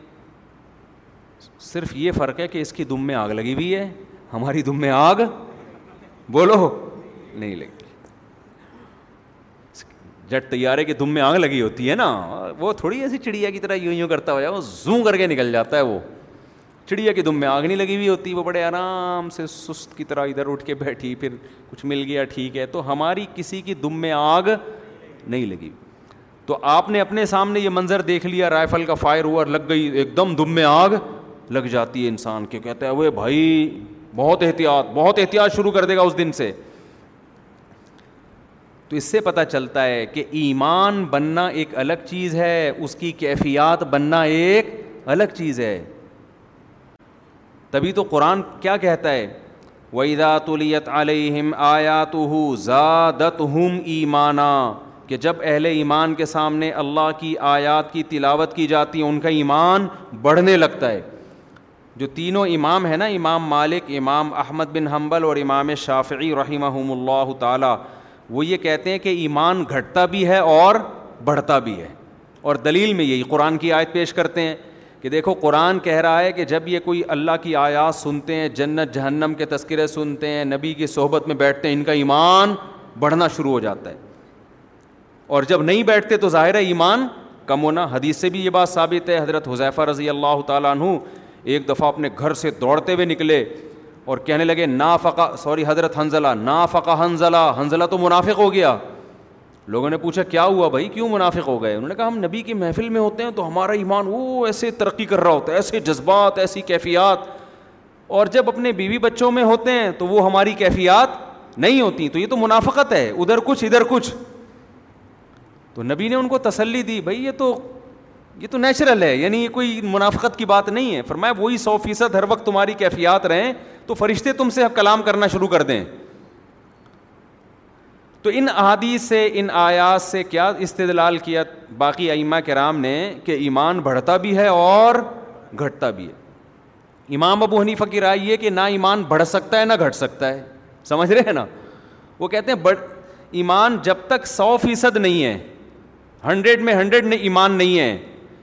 صرف یہ فرق ہے کہ اس کی دم میں آگ لگی ہوئی ہے۔ ہماری دم میں آگ؟ بولو۔ نہیں لگی۔ جٹ تیارے کی دم میں آگ لگی ہوتی ہے نا، وہ تھوڑی ایسی چڑیا کی طرح یوں یوں کرتا ہوا وہ زوں کر کے نکل جاتا ہے وہ۔ چڑیا کی دم میں آگ نہیں لگی ہوئی ہوتی، وہ بڑے آرام سے سست کی طرح ادھر اٹھ کے بیٹھی، پھر کچھ مل گیا، ٹھیک ہے۔ تو ہماری کسی کی دم میں آگ نہیں لگی۔ تو آپ نے اپنے سامنے یہ منظر دیکھ لیا، رائفل کا فائر ہوا لگ گئی، ایک دم دم میں آگ لگ جاتی ہے انسان کے۔ کہتے ہیں وہ بھائی، بہت احتیاط بہت احتیاط شروع کر دے گا اس دن سے۔ تو اس سے پتہ چلتا ہے کہ ایمان بننا ایک الگ چیز ہے، اس کی کیفیات بننا ایک الگ چیز ہے۔ تبھی تو قرآن کیا کہتا ہے؟ وَإِذَا تُلِيَتْ عَلَيْهِمْ آيَاتُهُ زَادَتْهُمْ إِيمَانًا۔ کہ جب اہل ایمان کے سامنے اللہ کی آیات کی تلاوت کی جاتی ہے ان کا ایمان بڑھنے لگتا ہے۔ جو تینوں امام ہیں نا، امام مالک، امام احمد بن حنبل اور امام شافعی رحمہ اللہ تعالیٰ وہ یہ کہتے ہیں کہ ایمان گھٹتا بھی ہے اور بڑھتا بھی ہے۔ اور دلیل میں یہی قرآن کی آیت پیش کرتے ہیں کہ دیکھو قرآن کہہ رہا ہے کہ جب یہ کوئی اللہ کی آیات سنتے ہیں، جنت، جہنم کے تذکرے سنتے ہیں، نبی کی صحبت میں بیٹھتے ہیں، ان کا ایمان بڑھنا شروع ہو جاتا ہے۔ اور جب نہیں بیٹھتے تو ظاہر ہے ایمان کم ہونا۔ حدیث سے بھی یہ بات ثابت ہے، حضرت حضیفہ رضی اللہ تعالیٰ عنہ ایک دفعہ اپنے گھر سے دوڑتے ہوئے نکلے۔ اور کہنے لگے نا فقہ سوری حضرت حنزلہ نا فقہ حنزلہ حنزلہ تو منافق ہو گیا۔ لوگوں نے پوچھا، کیا ہوا بھائی؟ کیوں منافق ہو گئے؟ انہوں نے کہا، ہم نبی کی محفل میں ہوتے ہیں تو ہمارا ایمان وہ ایسے ترقی کر رہا ہوتا ہے، ایسے جذبات، ایسی کیفیات۔ اور جب اپنے بیوی بچوں میں ہوتے ہیں تو وہ ہماری کیفیات نہیں ہوتی، تو یہ تو منافقت ہے، ادھر کچھ ادھر کچھ۔ تو نبی نے ان کو تسلی دی، بھائی یہ تو یہ تو نیچرل ہے یعنی یہ کوئی منافقت کی بات نہیں ہے۔ فرمایا، وہی سو فیصد ہر وقت تمہاری کیفیات رہیں تو فرشتے تم سے کلام کرنا شروع کر دیں۔ تو ان احادیث سے، ان آیات سے کیا استدلال کیا؟ باقی ائمہ کرام نے کہ ایمان بڑھتا بھی ہے اور گھٹتا بھی ہے۔ امام ابو حنیفہ کی رائے یہ کہ نہ ایمان بڑھ سکتا ہے، نہ گھٹ سکتا ہے۔ سمجھ رہے ہیں نا؟ وہ کہتے ہیں بٹ ایمان جب تک سو فیصد نہیں ہے، ہنڈریڈ میں ہنڈریڈ ایمان نہیں ہے۔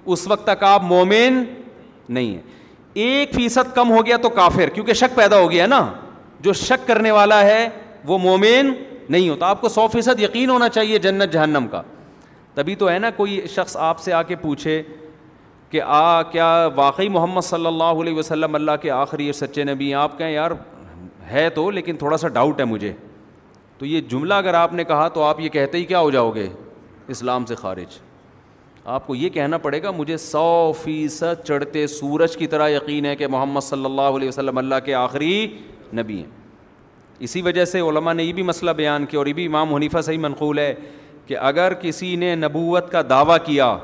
اس وقت تک آپ مومن نہیں ہیں۔ ایک فیصد کم ہو گیا تو کافر، کیونکہ شک پیدا ہو گیا نا۔ جو شک کرنے والا ہے، وہ مومن نہیں ہوتا۔ آپ کو سو فیصد یقین ہونا چاہیے جنت، جہنم کا۔ تبھی تو ہے نا کوئی شخص آپ سے آ کے پوچھے کہ آ، کیا واقعی محمد صلی اللہ علیہ وسلم اللہ کے آخری سچے نبی آپ کہیں، یار، ہے تو، لیکن تھوڑا سا ڈاؤٹ ہے مجھے۔ تو یہ جملہ اگر آپ نے کہا تو آپ یہ کہتے ہی کیا ہو جاؤ گے؟ اسلام سے خارج۔ آپ کو یہ کہنا پڑے گا، مجھے سو فیصد چڑھتے سورج کی طرح یقین ہے کہ محمد صلی اللہ علیہ وسلم اللہ کے آخری نبی ہیں۔ اسی وجہ سے علماء نے یہ بھی مسئلہ بیان کیا اور یہ بھی امام حنیفہ صحیح منقول ہے کہ اگر کسی نے نبوت کا دعویٰ کیا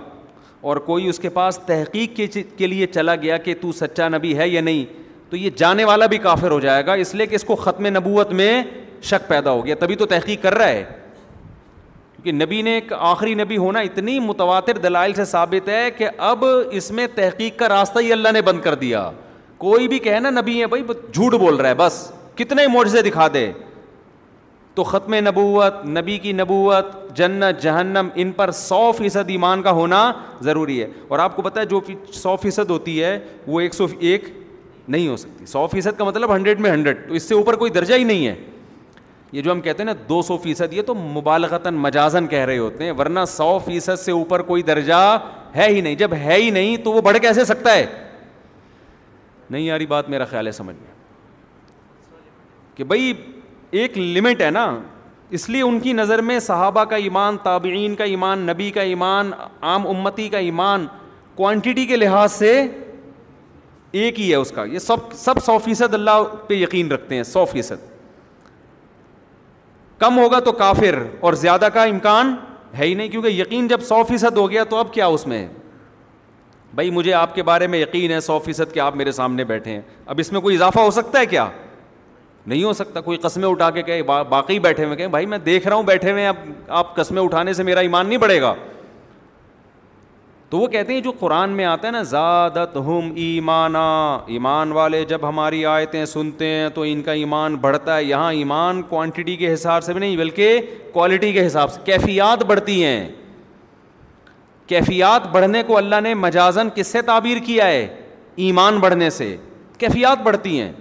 اور کوئی اس کے پاس تحقیق کے لیے چلا گیا کہ تو سچا نبی ہے یا نہیں، تو یہ جانے والا بھی کافر ہو جائے گا، اس لیے کہ اس کو ختم نبوت میں شک پیدا ہو گیا، تبھی تو تحقیق کر رہا ہے۔ کیونکہ نبی نے ایک آخری نبی ہونا اتنی متواتر دلائل سے ثابت ہے کہ اب اس میں تحقیق کا راستہ ہی اللہ نے بند کر دیا۔ کوئی بھی کہے نا نبی ہے بھائی، جھوٹ بول رہا ہے، بس۔ کتنے معجزے دکھا دے۔ تو ختم نبوت، نبی کی نبوت، جنت، جہنم، ان پر سو فیصد ایمان کا ہونا ضروری ہے۔ اور آپ کو پتہ ہے جو سو فیصد ہوتی ہے، وہ ایک سو ایک نہیں ہو سکتی۔ سو فیصد کا مطلب ہنڈریڈ میں ہنڈریڈ۔ تو اس سے اوپر کوئی درجہ ہی نہیں ہے۔ یہ جو ہم کہتے ہیں نا دو سو فیصد، یہ تو مبالغتاً مجازن کہہ رہے ہوتے ہیں، ورنہ سو فیصد سے اوپر کوئی درجہ ہے ہی نہیں۔ جب ہے ہی نہیں تو وہ بڑھ کیسے سکتا ہے؟ نہیں یاری، بات میرا خیال ہے، سمجھ میں کہ بھائی ایک لمٹ ہے نا، اس لیے ان کی نظر میں صحابہ کا ایمان، تابعین کا ایمان، نبی کا ایمان، عام امتی کا ایمان کوانٹٹی کے لحاظ سے ایک ہی ہے اس کا۔ یہ سب سب سو فیصد اللہ پہ یقین رکھتے ہیں، سو فیصد۔ کم ہوگا تو کافر اور زیادہ کا امکان ہے ہی نہیں، کیونکہ یقین جب سو فیصد ہو گیا تو اب کیا اس میں؟ بھائی مجھے آپ کے بارے میں یقین ہے سو فیصد کہ آپ میرے سامنے بیٹھے ہیں۔ اب اس میں کوئی اضافہ ہو سکتا ہے کیا؟ نہیں ہو سکتا۔ کوئی قسمیں اٹھا کے کہ باقی بیٹھے ہوئے کہیں بھائی میں دیکھ رہا ہوں بیٹھے ہوئے اب آپ قسمیں اٹھانے سے میرا ایمان نہیں بڑھے گا۔ تو وہ کہتے ہیں جو قرآن میں آتا ہے نا زیادت ہم ایمانا، ایمان والے جب ہماری آیتیں سنتے ہیں تو ان کا ایمان بڑھتا ہے۔ یہاں ایمان کوانٹٹی کے حساب سے بھی نہیں، بلکہ کوالٹی کے حساب سے۔ کیفیات بڑھتی ہیں۔ کیفیات بڑھنے کو اللہ نے مجازن کس سے تعبیر کیا ہے؟ ایمان بڑھنے سے۔ کیفیات بڑھتی ہیں۔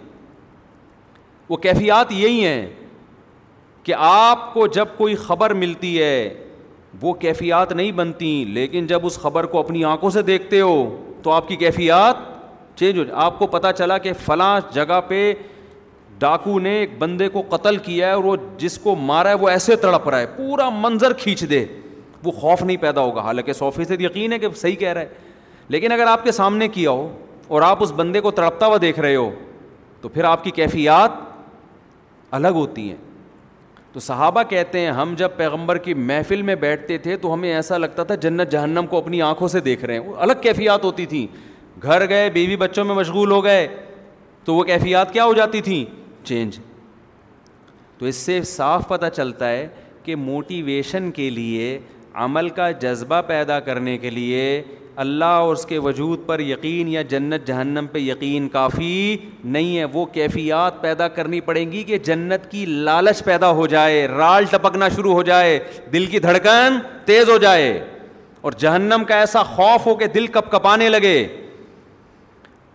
وہ کیفیات یہی ہیں کہ آپ کو جب کوئی خبر ملتی ہے وہ کیفیات نہیں بنتی، لیکن جب اس خبر کو اپنی آنکھوں سے دیکھتے ہو، تو آپ کی کیفیات چینج ہو آپ کو پتہ چلا کہ فلاں جگہ پہ ڈاکو نے ایک بندے کو قتل کیا ہے اور وہ جس کو مارا ہے، وہ ایسے تڑپ رہا ہے، پورا منظر کھینچ دے۔ وہ خوف نہیں پیدا ہوگا۔ حالانکہ سو فیصد یقین ہے کہ صحیح کہہ رہا ہے۔ لیکن اگر آپ کے سامنے کیا ہو اور آپ اس بندے کو تڑپتا ہوا دیکھ رہے ہو، تو پھر آپ کی کیفیات الگ ہوتی ہیں۔ تو صحابہ کہتے ہیں، ہم جب پیغمبر کی محفل میں بیٹھتے تھے تو ہمیں ایسا لگتا تھا جنت جہنم کو اپنی آنکھوں سے دیکھ رہے ہیں۔ الگ کیفیات ہوتی تھیں۔ گھر گئے، بیوی بچوں میں مشغول ہو گئے، تو وہ کیفیات کیا ہو جاتی تھیں؟ چینج۔ تو اس سے صاف پتہ چلتا ہے کہ موٹیویشن کے لیے، عمل کا جذبہ پیدا کرنے کے لیے اللہ اور اس کے وجود پر یقین یا جنت جہنم پہ یقین کافی نہیں ہے۔ وہ کیفیات پیدا کرنی پڑیں گی کہ جنت کی لالچ پیدا ہو جائے، رال ٹپکنا شروع ہو جائے، دل کی دھڑکن تیز ہو جائے۔ اور جہنم کا ایسا خوف ہو کہ دل کپ کپانے لگے۔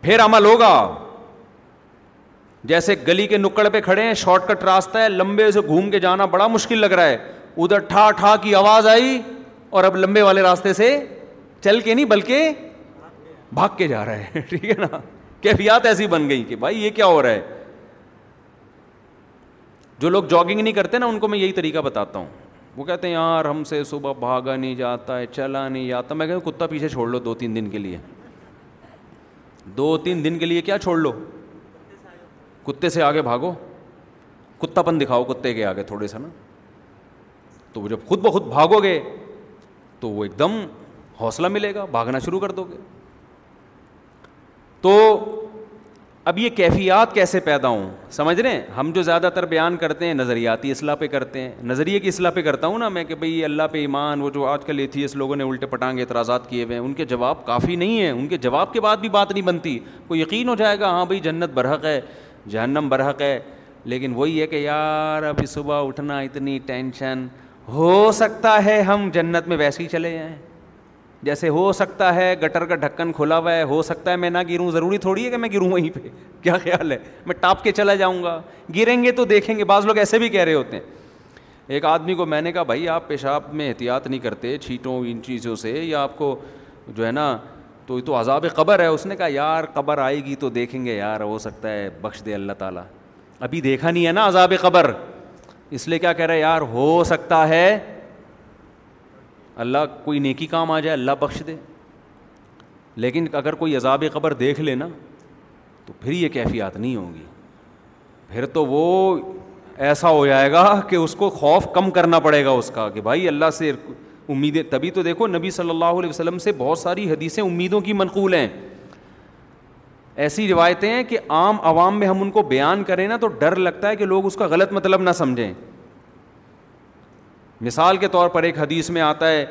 پھر عمل ہوگا۔ جیسے گلی کے نکڑ پہ کھڑے ہیں، شارٹ کٹ راستہ ہے، لمبے سے گھوم کے جانا بڑا مشکل لگ رہا ہے۔ ادھر ٹھا ٹھا کی آواز آئی اور اب لمبے والے راستے سے چل کے نہیں بلکہ بھاگ کے جا رہا ہے۔ (laughs) ٹھیک ہے نا؟ کیفیات ایسی بن گئی کہ بھائی یہ کیا ہو رہا ہے؟ جو لوگ جاگنگ نہیں کرتے نا، ان کو میں یہی طریقہ بتاتا ہوں۔ وہ کہتے ہیں، یار، ہم سے صبح بھاگا نہیں جاتا ہے، چلا نہیں جاتا۔ میں کہوں کتا پیچھے چھوڑ لو دو تین دن کے لیے۔ دو تین دن کے لیے کیا چھوڑ لو؟ کتے سے آگے بھاگو۔ کتا پن دکھاؤ، کتے کے آگے تھوڑے سا نا۔ تو وہ جب خود بخود بھاگو گے، تو وہ ایک دم حوصلہ ملے گا، بھاگنا شروع کر دو گے۔ تو اب یہ کیفیات کیسے پیدا ہوں؟ سمجھ رہے ہیں؟ ہم جو زیادہ تر بیان کرتے ہیں، نظریاتی اصلاح پہ کرتے ہیں۔ نظریے کی اصلاح پہ کرتا ہوں نا میں کہ بھائی اللہ پہ ایمان، وہ جو آج کل ایتھیس لوگوں نے الٹے پٹانگے اعتراضات کیے ہوئے ہیں، ان کے جواب کافی نہیں ہیں۔ ان کے جواب کے بعد بھی بات نہیں بنتی۔ کوئی یقین ہو جائے گا ہاں بھائی جنت برحق ہے، جہنم برحق ہے۔ لیکن وہی ہے کہ یار، ابھی صبح اٹھنا اتنی ٹینشن۔ ہو سکتا ہے ہم جنت میں ویسے ہی چلے جائیں۔ جیسے ہو سکتا ہے گٹر کا ڈھکن کھلا ہوا ہے، ہو سکتا ہے میں نہ گروں، ضروری تھوڑی ہے کہ میں گروں وہیں پہ۔ (laughs) کیا خیال ہے؟ میں ٹاپ کے چلا جاؤں گا۔ گریں گے تو دیکھیں گے، بعض لوگ ایسے بھی کہہ رہے ہوتے ہیں۔ ایک آدمی کو میں نے کہا، بھائی، آپ پیشاب میں احتیاط نہیں کرتے چھیٹوں ان چیزوں سے، یا آپ کو جو ہے نا، تو یہ تو عذاب قبر ہے۔ اس نے کہا، یار، قبر آئے گی تو دیکھیں گے، یار، ہو سکتا ہے، بخش دے اللہ تعالیٰ۔ ابھی دیکھا نہیں ہے نا عذاب قبر۔ اس لیے کیا کہہ رہے یار، ہو سکتا ہے اللہ کوئی نیکی کام آ جائے، اللہ بخش دے۔ لیکن اگر کوئی عذاب قبر دیکھ لے نا، تو پھر یہ کیفیات نہیں ہوں گی۔ پھر تو وہ ایسا ہو جائے گا کہ اس کو خوف کم کرنا پڑے گا اس کا، کہ بھائی اللہ سے امیدیں تبھی تو دیکھو نبی صلی اللہ علیہ وسلم سے بہت ساری حدیثیں امیدوں کی منقول ہیں۔ ایسی روایتیں ہیں کہ عام عوام میں ہم ان کو بیان کریں نا تو ڈر لگتا ہے کہ لوگ اس کا غلط مطلب نہ سمجھیں۔ مثال کے طور پر ایک حدیث میں آتا ہے،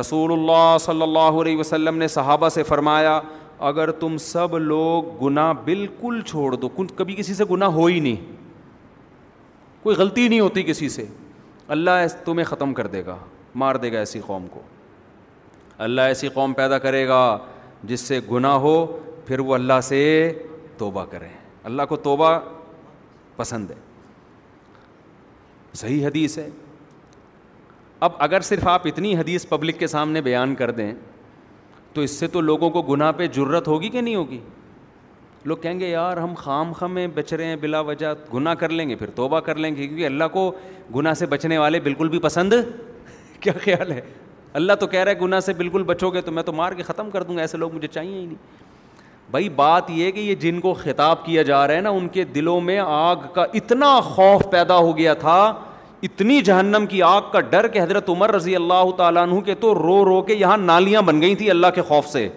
رسول اللہ صلی اللہ علیہ وسلم نے صحابہ سے فرمایا، اگر تم سب لوگ گناہ بالکل چھوڑ دو کبھی کسی سے گناہ ہو ہی نہیں۔ کوئی غلطی نہیں ہوتی کسی سے۔ اللہ تمہیں ختم کر دے گا، مار دے گا ایسی قوم کو۔ اللہ ایسی قوم پیدا کرے گا جس سے گناہ ہو، پھر وہ اللہ سے توبہ کریں اللہ کو توبہ پسند ہے۔ صحیح حدیث ہے۔ اب اگر صرف آپ اتنی حدیث پبلک کے سامنے بیان کر دیں، تو اس سے تو لوگوں کو گناہ پہ ضرورت ہوگی کہ نہیں ہوگی؟ لوگ کہیں گے، یار، ہم خام خمیں بچ رہے ہیں، بلا وجہ گناہ کر لیں گے، پھر توبہ کر لیں گے، کیونکہ اللہ کو گناہ سے بچنے والے بالکل بھی پسند (laughs) کیا خیال ہے؟ اللہ تو کہہ رہا ہے، گناہ سے بالکل بچو گے تو میں تو مار کے ختم کر دوں گا، ایسے لوگ مجھے چاہیے ہی نہیں بھائی، بات یہ کہ یہ جن کو خطاب کیا جا رہا ہے نا، ان کے دلوں میں آگ کا اتنا خوف پیدا ہو گیا تھا اتنی جہنم کی آگ کا ڈر کہ حضرت عمر رضی اللہ تعالیٰ عنہ کے تو رو رو کے یہاں نالیاں بن گئی تھیں اللہ کے خوف سے۔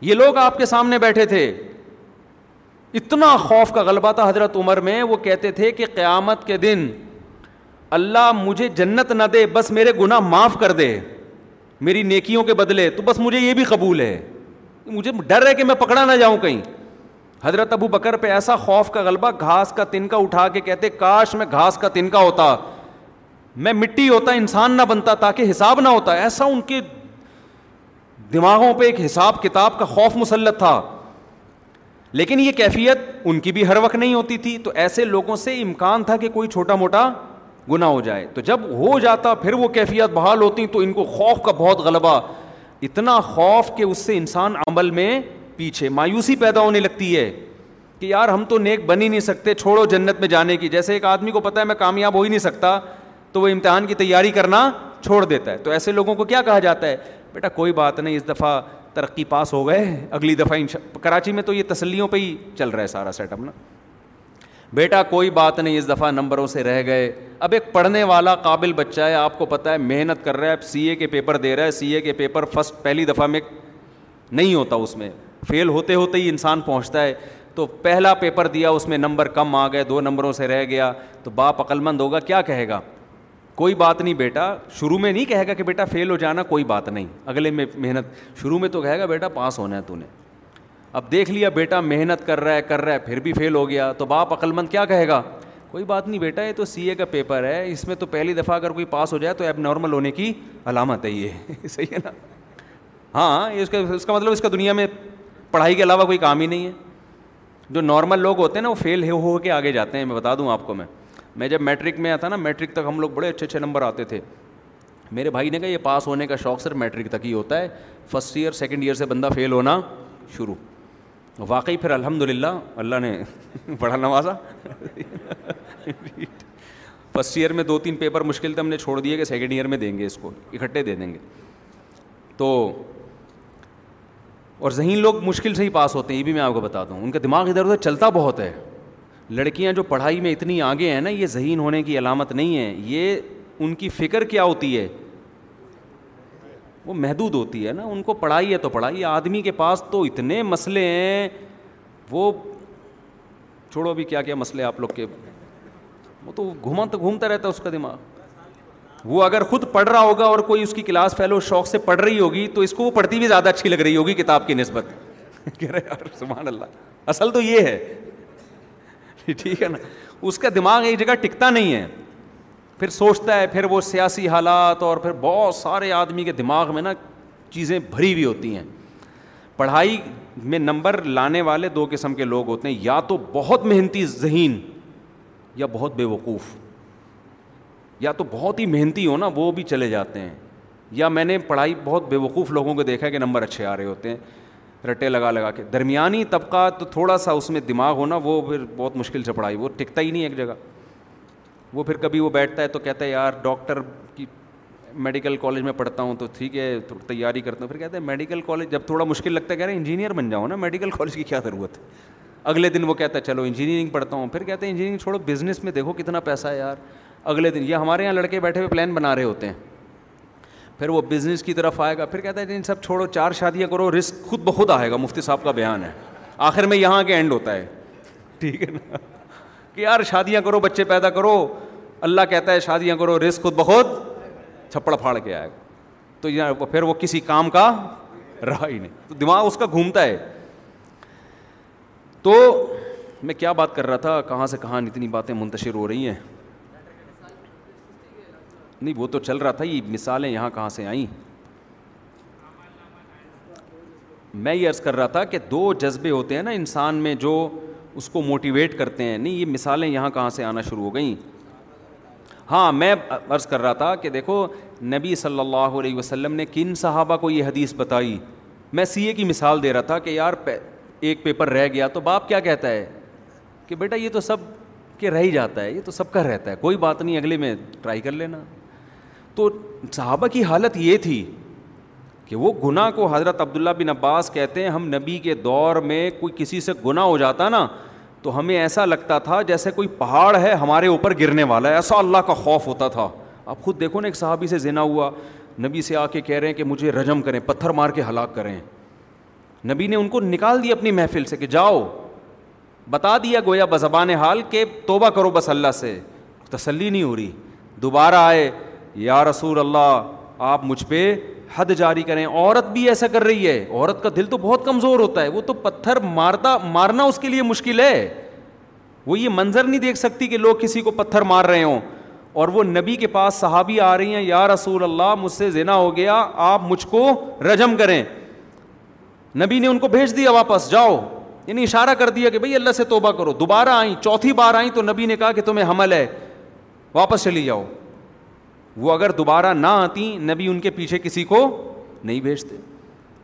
یہ لوگ آپ کے سامنے بیٹھے تھے۔ اتنا خوف کا غلبہ تھا حضرت عمر میں، وہ کہتے تھے کہ قیامت کے دن اللہ مجھے جنت نہ دے، بس میرے گناہ معاف کر دے۔ میری نیکیوں کے بدلے، تو بس مجھے یہ بھی قبول ہے۔ مجھے ڈر ہے کہ میں پکڑا نہ جاؤں کہیں۔ حضرت ابو بکر پہ ایسا خوف کا غلبہ گھاس کا تنکا اٹھا کے کہتے، کاش میں گھاس کا تنکا ہوتا، میں مٹی ہوتا، انسان نہ بنتا، تاکہ حساب نہ ہوتا۔ ایسا ان کے دماغوں پہ ایک حساب کتاب کا خوف مسلط تھا۔ لیکن یہ کیفیت ان کی بھی ہر وقت نہیں ہوتی تھی۔ تو ایسے لوگوں سے امکان تھا کہ کوئی چھوٹا موٹا گنا ہو جائے۔ تو جب ہو جاتا، پھر وہ کیفیت بحال ہوتی۔ تو ان کو خوف کا بہت غلبہ۔ اتنا خوف کہ اس سے انسان عمل میں پیچھے، مایوسی پیدا ہونے لگتی ہے کہ یار ہم تو نیک بن ہی نہیں سکتے، چھوڑو جنت میں جانے کی۔ جیسے ایک آدمی کو پتا ہے میں کامیاب ہو ہی نہیں سکتا، تو وہ امتحان کی تیاری کرنا چھوڑ دیتا ہے۔ تو ایسے لوگوں کو کیا کہا جاتا ہے؟ بیٹا کوئی بات نہیں، اس دفعہ ترقی پاس ہو گئے، اگلی دفعہ کراچی میں تو یہ تسلیوں پہ ہی چل رہا ہے سارا سیٹ اپ نا۔ بیٹا کوئی بات نہیں، اس دفعہ نمبروں سے رہ گئے۔ اب ایک پڑھنے والا قابل بچہ ہے، آپ کو پتہ ہے، محنت کر رہا ہے سی اے کے پیپر دے رہا ہے۔ سی اے کے پیپر فسٹ پہلی دفعہ میں نہیں ہوتا اس میں۔ فیل ہوتے ہوتے ہی انسان پہنچتا ہے۔ تو پہلا پیپر دیا، اس میں نمبر کم آ گئے، دو نمبروں سے رہ گیا۔ تو باپ عقلمند ہوگا، کیا کہے گا؟ کوئی بات نہیں بیٹا، شروع میں نہیں کہے گا کہ بیٹا فیل ہو جانا، کوئی بات نہیں۔ اگلے میں محنت، شروع میں تو کہے گا بیٹا پاس ہونا ہے تو نے۔ اب دیکھ لیا بیٹا، محنت کر رہا ہے، کر رہا ہے، پھر بھی فیل ہو گیا۔ تو باپ عقلمند کیا کہے گا؟ کوئی بات نہیں بیٹا، یہ تو سی اے کا پیپر ہے۔ اس میں تو پہلی دفعہ اگر کوئی پاس ہو جائے تو اب نارمل ہونے کی علامت ہے یہ۔ (laughs) صحیح ہے نا؟ ہاں اس کا اس کا مطلب اس کا دنیا میں پڑھائی کے علاوہ کوئی کام ہی نہیں ہے۔ جو نارمل لوگ ہوتے ہیں نا، وہ فیل ہو ہو کے آگے جاتے ہیں، میں بتا دوں آپ کو میں۔ میں جب میٹرک میں آتا نا میٹرک تک ہم لوگ بڑے اچھے اچھے نمبر آتے تھے۔ میرے بھائی نے کہا، یہ پاس ہونے کا شوق صرف میٹرک تک ہی ہوتا ہے۔ فرسٹ ایئر سیکنڈ ایئر سے بندہ فیل ہونا شروع۔ واقعی پھر الحمد للہ اللہ نے (laughs) بڑا نوازا۔ فسٹ ایئر میں دو تین پیپر مشکل تھے، ہم نے چھوڑ دیے کہ سیکنڈ ایئر میں دیں گے اس کو، اکٹھے دے دیں گے۔ تو اور ذہین لوگ مشکل سے ہی پاس ہوتے ہیں، یہ بھی میں آپ کو بتا دوں۔ ان کا دماغ ادھر ادھر چلتا بہت ہے۔ لڑکیاں جو پڑھائی میں اتنی آگے ہیں نا، یہ ذہین ہونے کی علامت نہیں ہے۔ یہ ان کی فکر کیا ہوتی ہے؟ وہ محدود ہوتی ہے نا۔ ان کو پڑھائی ہے تو پڑھائی، آدمی کے پاس تو اتنے مسئلے ہیں۔ وہ چھوڑو ابھی کیا کیا مسئلے آپ لوگ کے۔ وہ تو گھوما تو گھومتا رہتا ہے اس کا دماغ۔ وہ اگر خود پڑھ رہا ہوگا اور کوئی اس کی کلاس فیلو شوق سے پڑھ رہی ہوگی تو اس کو وہ پڑھتی بھی زیادہ اچھی لگ رہی ہوگی کتاب کی نسبت۔ (laughs) کہہ رہے یار، سبحان اللہ۔ اصل تو یہ ہے۔ (laughs) ٹھیک ہے نا؟ اس کا دماغ ایک جگہ ٹکتا نہیں ہے۔ پھر سوچتا ہے، پھر وہ سیاسی حالات اور پھر بہت سارے آدمی کے دماغ میں نا چیزیں بھری ہوئی ہوتی ہیں۔ پڑھائی میں نمبر لانے والے دو قسم کے لوگ ہوتے ہیں۔ یا تو بہت محنتی ذہین یا بہت بے وقوف۔ یا تو بہت ہی محنتی ہو نا، وہ بھی چلے جاتے ہیں۔ یا میں نے پڑھائی بہت بے وقوف لوگوں کو دیکھا ہے کہ نمبر اچھے آ رہے ہوتے ہیں، رٹے لگا لگا کے۔ درمیانی طبقہ تو تھوڑا سا اس میں دماغ ہونا وہ پھر بہت مشکل سے پڑھائی، وہ ٹکتا ہی نہیں ایک جگہ۔ وہ پھر کبھی وہ بیٹھتا ہے تو کہتا ہے، یار، ڈاکٹر کی میڈیکل کالج میں پڑھتا ہوں تو ٹھیک ہے تیاری کرتا ہوں۔ پھر کہتے ہیں میڈیکل کالج جب تھوڑا مشکل لگتا ہے، کہہ رہے ہیں، انجینئر بن جاؤ نا، میڈیکل کالج کی کیا ضرورت ہے؟ اگلے دن وہ کہتا ہے، چلو، انجینئرنگ پڑھتا ہوں۔ پھر کہتے ہیں انجینئرنگ چھوڑو، بزنس میں دیکھو کتنا پیسہ ہے یار۔ اگلے دن، یہ ہمارے یہاں لڑکے بیٹھے ہوئے پلان بنا رہے ہوتے ہیں۔ پھر وہ بزنس کی طرف آئے گا، پھر کہتا ہے ان سب چھوڑو، چار شادیاں کرو رسک خود بخود آئے گا۔ مفتی صاحب کا بیان ہے۔ آخر میں یہاں کے اینڈ ہوتا ہے۔ ٹھیک ہے نا؟ کہ یار، شادیاں کرو، بچے پیدا کرو۔ اللہ کہتا ہے، شادیاں کرو رسک خود بخود چھپڑ پھاڑ کے آئے گا۔ تو پھر وہ کسی کام کا رہا ہی نہیں۔ تو دماغ اس کا گھومتا ہے۔ تو میں کیا بات کر رہا تھا؟ کہاں سے کہاں اتنی باتیں منتشر ہو رہی ہیں؟ نہیں، وہ تو چل رہا تھا، یہ مثالیں یہاں کہاں سے آئیں؟ میں یہ عرض کر رہا تھا کہ دو جذبے ہوتے ہیں نا انسان میں جو اس کو موٹیویٹ کرتے ہیں۔ نہیں، یہ مثالیں یہاں کہاں سے آنا شروع ہو گئیں؟ ہاں میں عرض کر رہا تھا کہ دیکھو، نبی صلی اللہ علیہ وسلم نے کن صحابہ کو یہ حدیث بتائی؟ میں سی اے کی مثال دے رہا تھا کہ یار ایک پیپر رہ گیا تو باپ کیا کہتا ہے؟ کہ بیٹا، یہ تو سب کہ رہ ہی جاتا ہے، یہ تو سب کا رہتا ہے، کوئی بات نہیں، اگلے میں ٹرائی کر لینا۔ تو صحابہ کی حالت یہ تھی کہ وہ گناہ کو حضرت عبداللہ بن عباس کہتے ہیں، ہم نبی کے دور میں کوئی کسی سے گناہ ہو جاتا نا، تو ہمیں ایسا لگتا تھا جیسے کوئی پہاڑ ہے ہمارے اوپر گرنے والا ہے، ایسا اللہ کا خوف ہوتا تھا۔ اب خود دیکھو نا، ایک صحابی سے زنا ہوا، نبی سے آ کے کہہ رہے ہیں کہ مجھے رجم کریں، پتھر مار کے ہلاک کریں۔ نبی نے ان کو نکال دیا اپنی محفل سے کہ جاؤ، بتا دیا گویا بزبان حال کہ توبہ کرو بس اللہ سے، تسلی نہیں ہو رہی۔ دوبارہ آئے یا رسول اللہ، آپ مجھ پہ حد جاری کریں۔ عورت بھی ایسا کر رہی ہے۔ عورت کا دل تو بہت کمزور ہوتا ہے۔ وہ تو پتھر مارتا، مارنا اس کے لیے مشکل ہے۔ وہ یہ منظر نہیں دیکھ سکتی کہ لوگ کسی کو پتھر مار رہے ہوں۔ اور وہ نبی کے پاس صحابی آ رہی ہیں، یا رسول اللہ، مجھ سے زنا ہو گیا، آپ مجھ کو رجم کریں۔ نبی نے ان کو بھیج دیا واپس، جاؤ۔ یعنی اشارہ کر دیا کہ بھائی، اللہ سے توبہ کرو۔ دوبارہ آئیں، چوتھی بار آئیں تو نبی نے کہا کہ تمہیں حمل ہے۔ واپس چلی جاؤ۔ وہ اگر دوبارہ نہ آتی نبی ان کے پیچھے کسی کو نہیں بھیجتے۔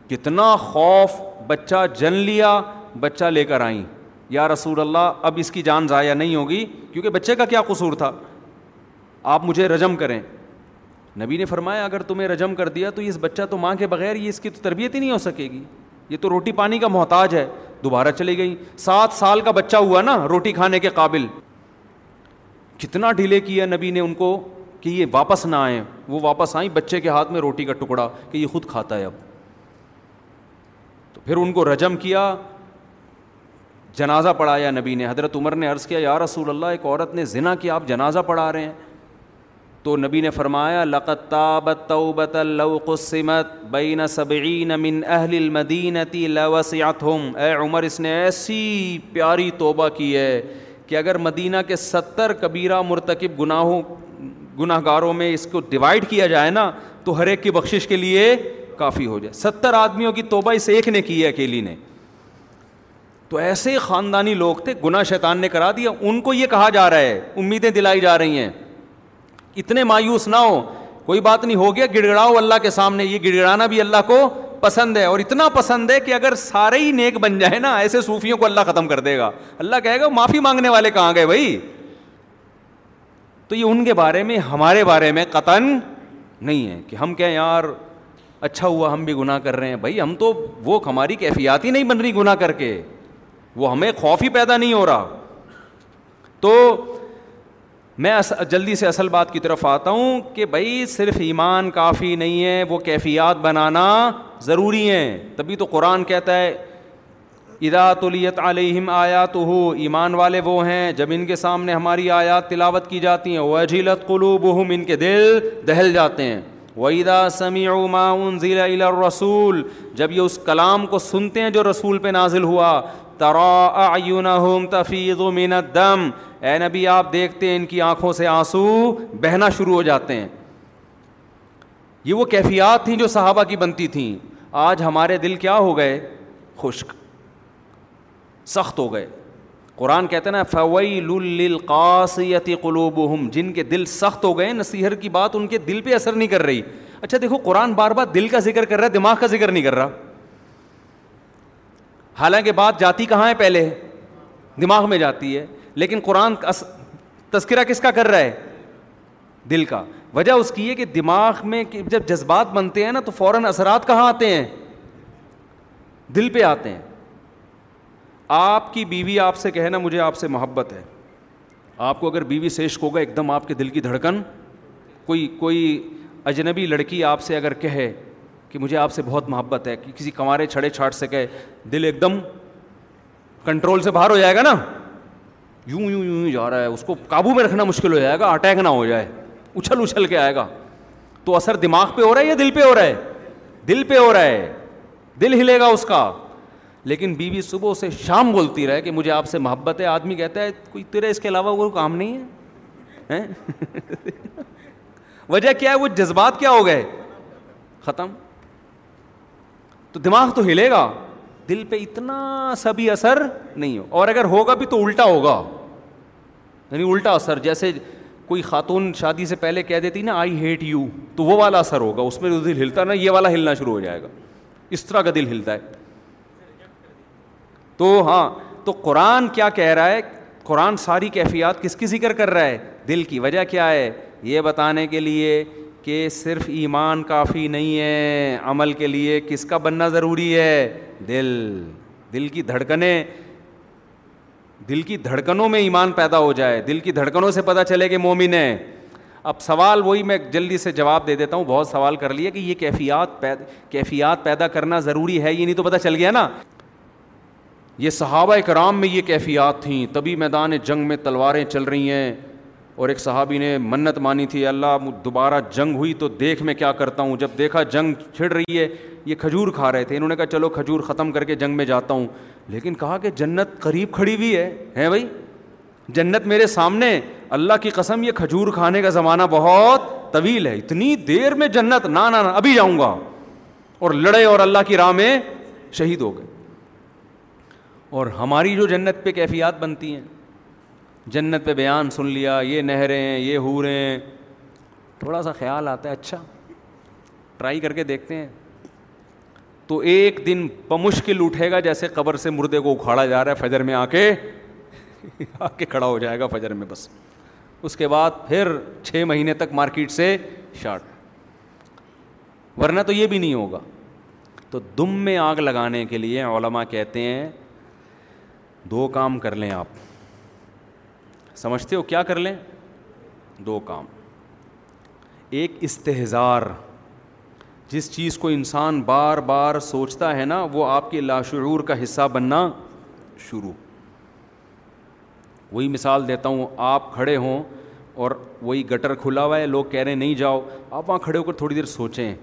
کتنا خوف، بچہ جن لیا، بچہ لے کر آئیں۔ یا رسول اللہ، اب اس کی جان ضائع نہیں ہوگی، کیونکہ بچے کا کیا قصور تھا؟ آپ مجھے رجم کریں۔ نبی نے فرمایا، اگر تمہیں رجم کر دیا تو اس بچہ تو ماں کے بغیر یہ اس کی تو تربیت ہی نہیں ہو سکے گی۔ یہ تو روٹی پانی کا محتاج ہے۔ دوبارہ چلی گئی سات سال کا بچہ ہوا نا، روٹی کھانے کے قابل۔ کتنا ڈھیلے کیا نبی نے ان کو؟ کہ یہ واپس نہ آئیں، وہ واپس آئیں بچے کے ہاتھ میں روٹی کا ٹکڑا کہ یہ خود کھاتا ہے اب۔ تو پھر ان کو رجم کیا، جنازہ پڑھایا نبی نے، حضرت عمر نے عرض کیا، یا رسول اللہ، ایک عورت نے ذنا کیا، آپ جنازہ پڑھا رہے ہیں۔ تو نبی نے فرمایا لقت تابت توبت لو قسمت بین سبعین من اہل المدینتی لوسعتهم اے عمر، اس نے ایسی پیاری توبہ کی ہے کہ اگر مدینہ کے ستر کبیرہ مرتکب گناہوں گناہ گاروں میں اس کو ڈیوائڈ کیا جائے نا، تو ہر ایک کی بخشش کے لیے کافی ہو جائے۔ ستر آدمیوں کی توبہ اس ایک نے کی ہے، اکیلی نے۔ تو ایسے خاندانی لوگ تھے، گناہ شیطان نے کرا دیا۔ ان کو یہ کہا جا رہا ہے، امیدیں دلائی جا رہی ہیں۔ اتنے مایوس نہ ہو، کوئی بات نہیں، ہو گیا گڑ گڑاؤ اللہ کے سامنے۔ یہ گڑ گڑانا بھی اللہ کو پسند ہے۔ اور اتنا پسند ہے کہ اگر سارے ہی نیک بن جائے نا، ایسے صوفیوں کو اللہ ختم کر دے گا۔ اللہ کہے گا، معافی مانگنے والے کہاں گئے بھائی؟ تو یہ ان کے بارے میں، ہمارے بارے میں قطن نہیں ہے کہ ہم کہیں یار اچھا ہوا، ہم بھی گناہ کر رہے ہیں۔ بھائی، ہم تو وہ ہماری کیفیات ہی نہیں بن رہی گناہ کر کے۔ وہ ہمیں خوف ہی پیدا نہیں ہو رہا۔ تو میں جلدی سے اصل بات کی طرف آتا ہوں کہ بھائی، صرف ایمان کافی نہیں ہے، وہ کیفیات بنانا ضروری ہیں۔ تبھی تو قرآن کہتا ہے اداۃلیت علیہم آیات ہو ایمان والے وہ ہیں، جب ان کے سامنے ہماری آیات تلاوت کی جاتی ہیں وجیلت قلوب ان کے دل دہل جاتے ہیں۔ ویدا سمیع معاون ضلع رسول جب یہ اس کلام کو سنتے ہیں جو رسول پہ نازل ہوا ترا تفیض من الدم۔ اے نبی، آپ دیکھتے ہیں ان کی آنکھوں سے آنسو بہنا شروع ہو جاتے ہیں۔ یہ وہ کیفیات تھیں جو صحابہ کی بنتی تھیں۔ آج ہمارے دل کیا ہو گئے؟ خشک۔ سخت ہو گئے۔ قرآن کہتے ہیں نا فویل للقاسیت قلوبہم جن کے دل سخت ہو گئے نصیحت کی بات ان کے دل پہ اثر نہیں کر رہی۔ اچھا دیکھو، قرآن بار بار دل کا ذکر کر رہا ہے، دماغ کا ذکر نہیں کر رہا۔ حالانکہ بات جاتی کہاں ہے؟ پہلے دماغ میں جاتی ہے۔ لیکن قرآن تذکرہ کس کا کر رہا ہے؟ دل کا۔ وجہ اس کی ہے کہ دماغ میں جب جذبات بنتے ہیں نا، تو فوراً اثرات کہاں آتے ہیں؟ دل پہ آتے ہیں۔ آپ کی بیوی آپ سے کہے نا مجھے آپ سے محبت ہے۔ آپ کو اگر بیوی سے عشق ہوگا ایک دم آپ کے دل کی دھڑکن، کوئی کوئی اجنبی لڑکی آپ سے اگر کہے کہ مجھے آپ سے بہت محبت ہے، کہ کسی کمارے چھڑے چھاٹ سے کہے، دل ایک دم کنٹرول سے باہر ہو جائے گا نا۔ یوں یوں یوں یوں جا رہا ہے، اس کو قابو میں رکھنا مشکل ہو جائے گا، اٹیک نہ ہو جائے۔ اچھل اچھل کے آئے گا۔ تو اثر دماغ پہ ہو رہا ہے یا دل پہ ہو رہا ہے؟ دل پہ ہو رہا ہے۔ دل ہلے گا اس کا۔ لیکن بیوی صبح سے شام بولتی رہے کہ مجھے آپ سے محبت ہے۔ آدمی کہتا ہے، کوئی تیرے اس کے علاوہ وہ کام نہیں ہے؟ (laughs) وجہ کیا ہے؟ وہ جذبات کیا ہو گئے؟ ختم۔ تو دماغ تو ہلے گا، دل پہ اتنا سا بھی اثر نہیں ہو۔ اور اگر ہوگا بھی تو الٹا ہوگا۔ یعنی الٹا اثر، جیسے کوئی خاتون شادی سے پہلے کہہ دیتی نا آئی ہیٹ یو تو وہ والا اثر ہوگا، اس میں جو دل ہلتا نا، یہ والا ہلنا شروع ہو جائے گا۔ اس طرح کا دل ہلتا ہے۔ تو ہاں تو قرآن کیا کہہ رہا ہے؟ قرآن ساری کیفیات کس کی ذکر کر رہا ہے؟ دل کی وجہ کیا ہے؟ یہ بتانے کے لیے کہ صرف ایمان کافی نہیں ہے، عمل کے لیے کس کا بننا ضروری ہے؟ دل۔ دل کی دھڑکنیں، دل کی دھڑکنوں میں ایمان پیدا ہو جائے، دل کی دھڑکنوں سے پتہ چلے کہ مومن ہے۔ اب سوال وہی میں جلدی سے جواب دے دیتا ہوں، بہت سوال کر لیا کہ یہ کیفیات کیفیات پیدا کرنا ضروری ہے یہ نہیں تو پتہ چل گیا نا؟ یہ صحابہ کرام میں یہ کیفیات تھیں، تبھی میدان جنگ میں تلواریں چل رہی ہیں۔ اور ایک صحابی نے منت مانی تھی، اللہ دوبارہ جنگ ہوئی تو دیکھ میں کیا کرتا ہوں؟ جب دیکھا جنگ چھڑ رہی ہے، یہ کھجور کھا رہے تھے۔ انہوں نے کہا، چلو کھجور ختم کر کے جنگ میں جاتا ہوں۔ لیکن کہا کہ جنت قریب کھڑی ہوئی ہے۔ ہیں بھائی؟ جنت میرے سامنے، اللہ کی قسم، یہ کھجور کھانے کا زمانہ بہت طویل ہے۔ اتنی دیر میں جنت نہ نہ، ابھی جاؤں گا۔ اور لڑے اور اللہ کی راہ میں شہید ہو گئے۔ اور ہماری جو جنت پہ کیفیات بنتی ہیں، جنت پہ بیان سن لیا، یہ نہریں، یہ ہوریں تھوڑا سا خیال آتا ہے اچھا ٹرائی کر کے دیکھتے ہیں۔ تو ایک دن بمشکل اٹھے گا جیسے قبر سے مردے کو اکھاڑا جا رہا ہے، فجر میں آ کے آ کے کھڑا ہو جائے گا فجر میں بس۔ اس کے بعد پھر چھ مہینے تک مارکیٹ سے شارٹ۔ ورنہ تو یہ بھی نہیں ہوگا۔ تو دم میں آگ لگانے کے لیے علماء کہتے ہیں دو کام کر لیں آپ۔ سمجھتے ہو کیا کر لیں؟ دو کام۔ ایک استحزار جس چیز کو انسان بار بار سوچتا ہے نا، وہ آپ کے لاشعور کا حصہ بننا شروع۔ وہی مثال دیتا ہوں، آپ کھڑے ہوں اور وہی گٹر کھلا ہوا ہے، لوگ کہہ رہے ہیں، نہیں جاؤ۔ آپ وہاں کھڑے ہو کر تھوڑی دیر سوچیں۔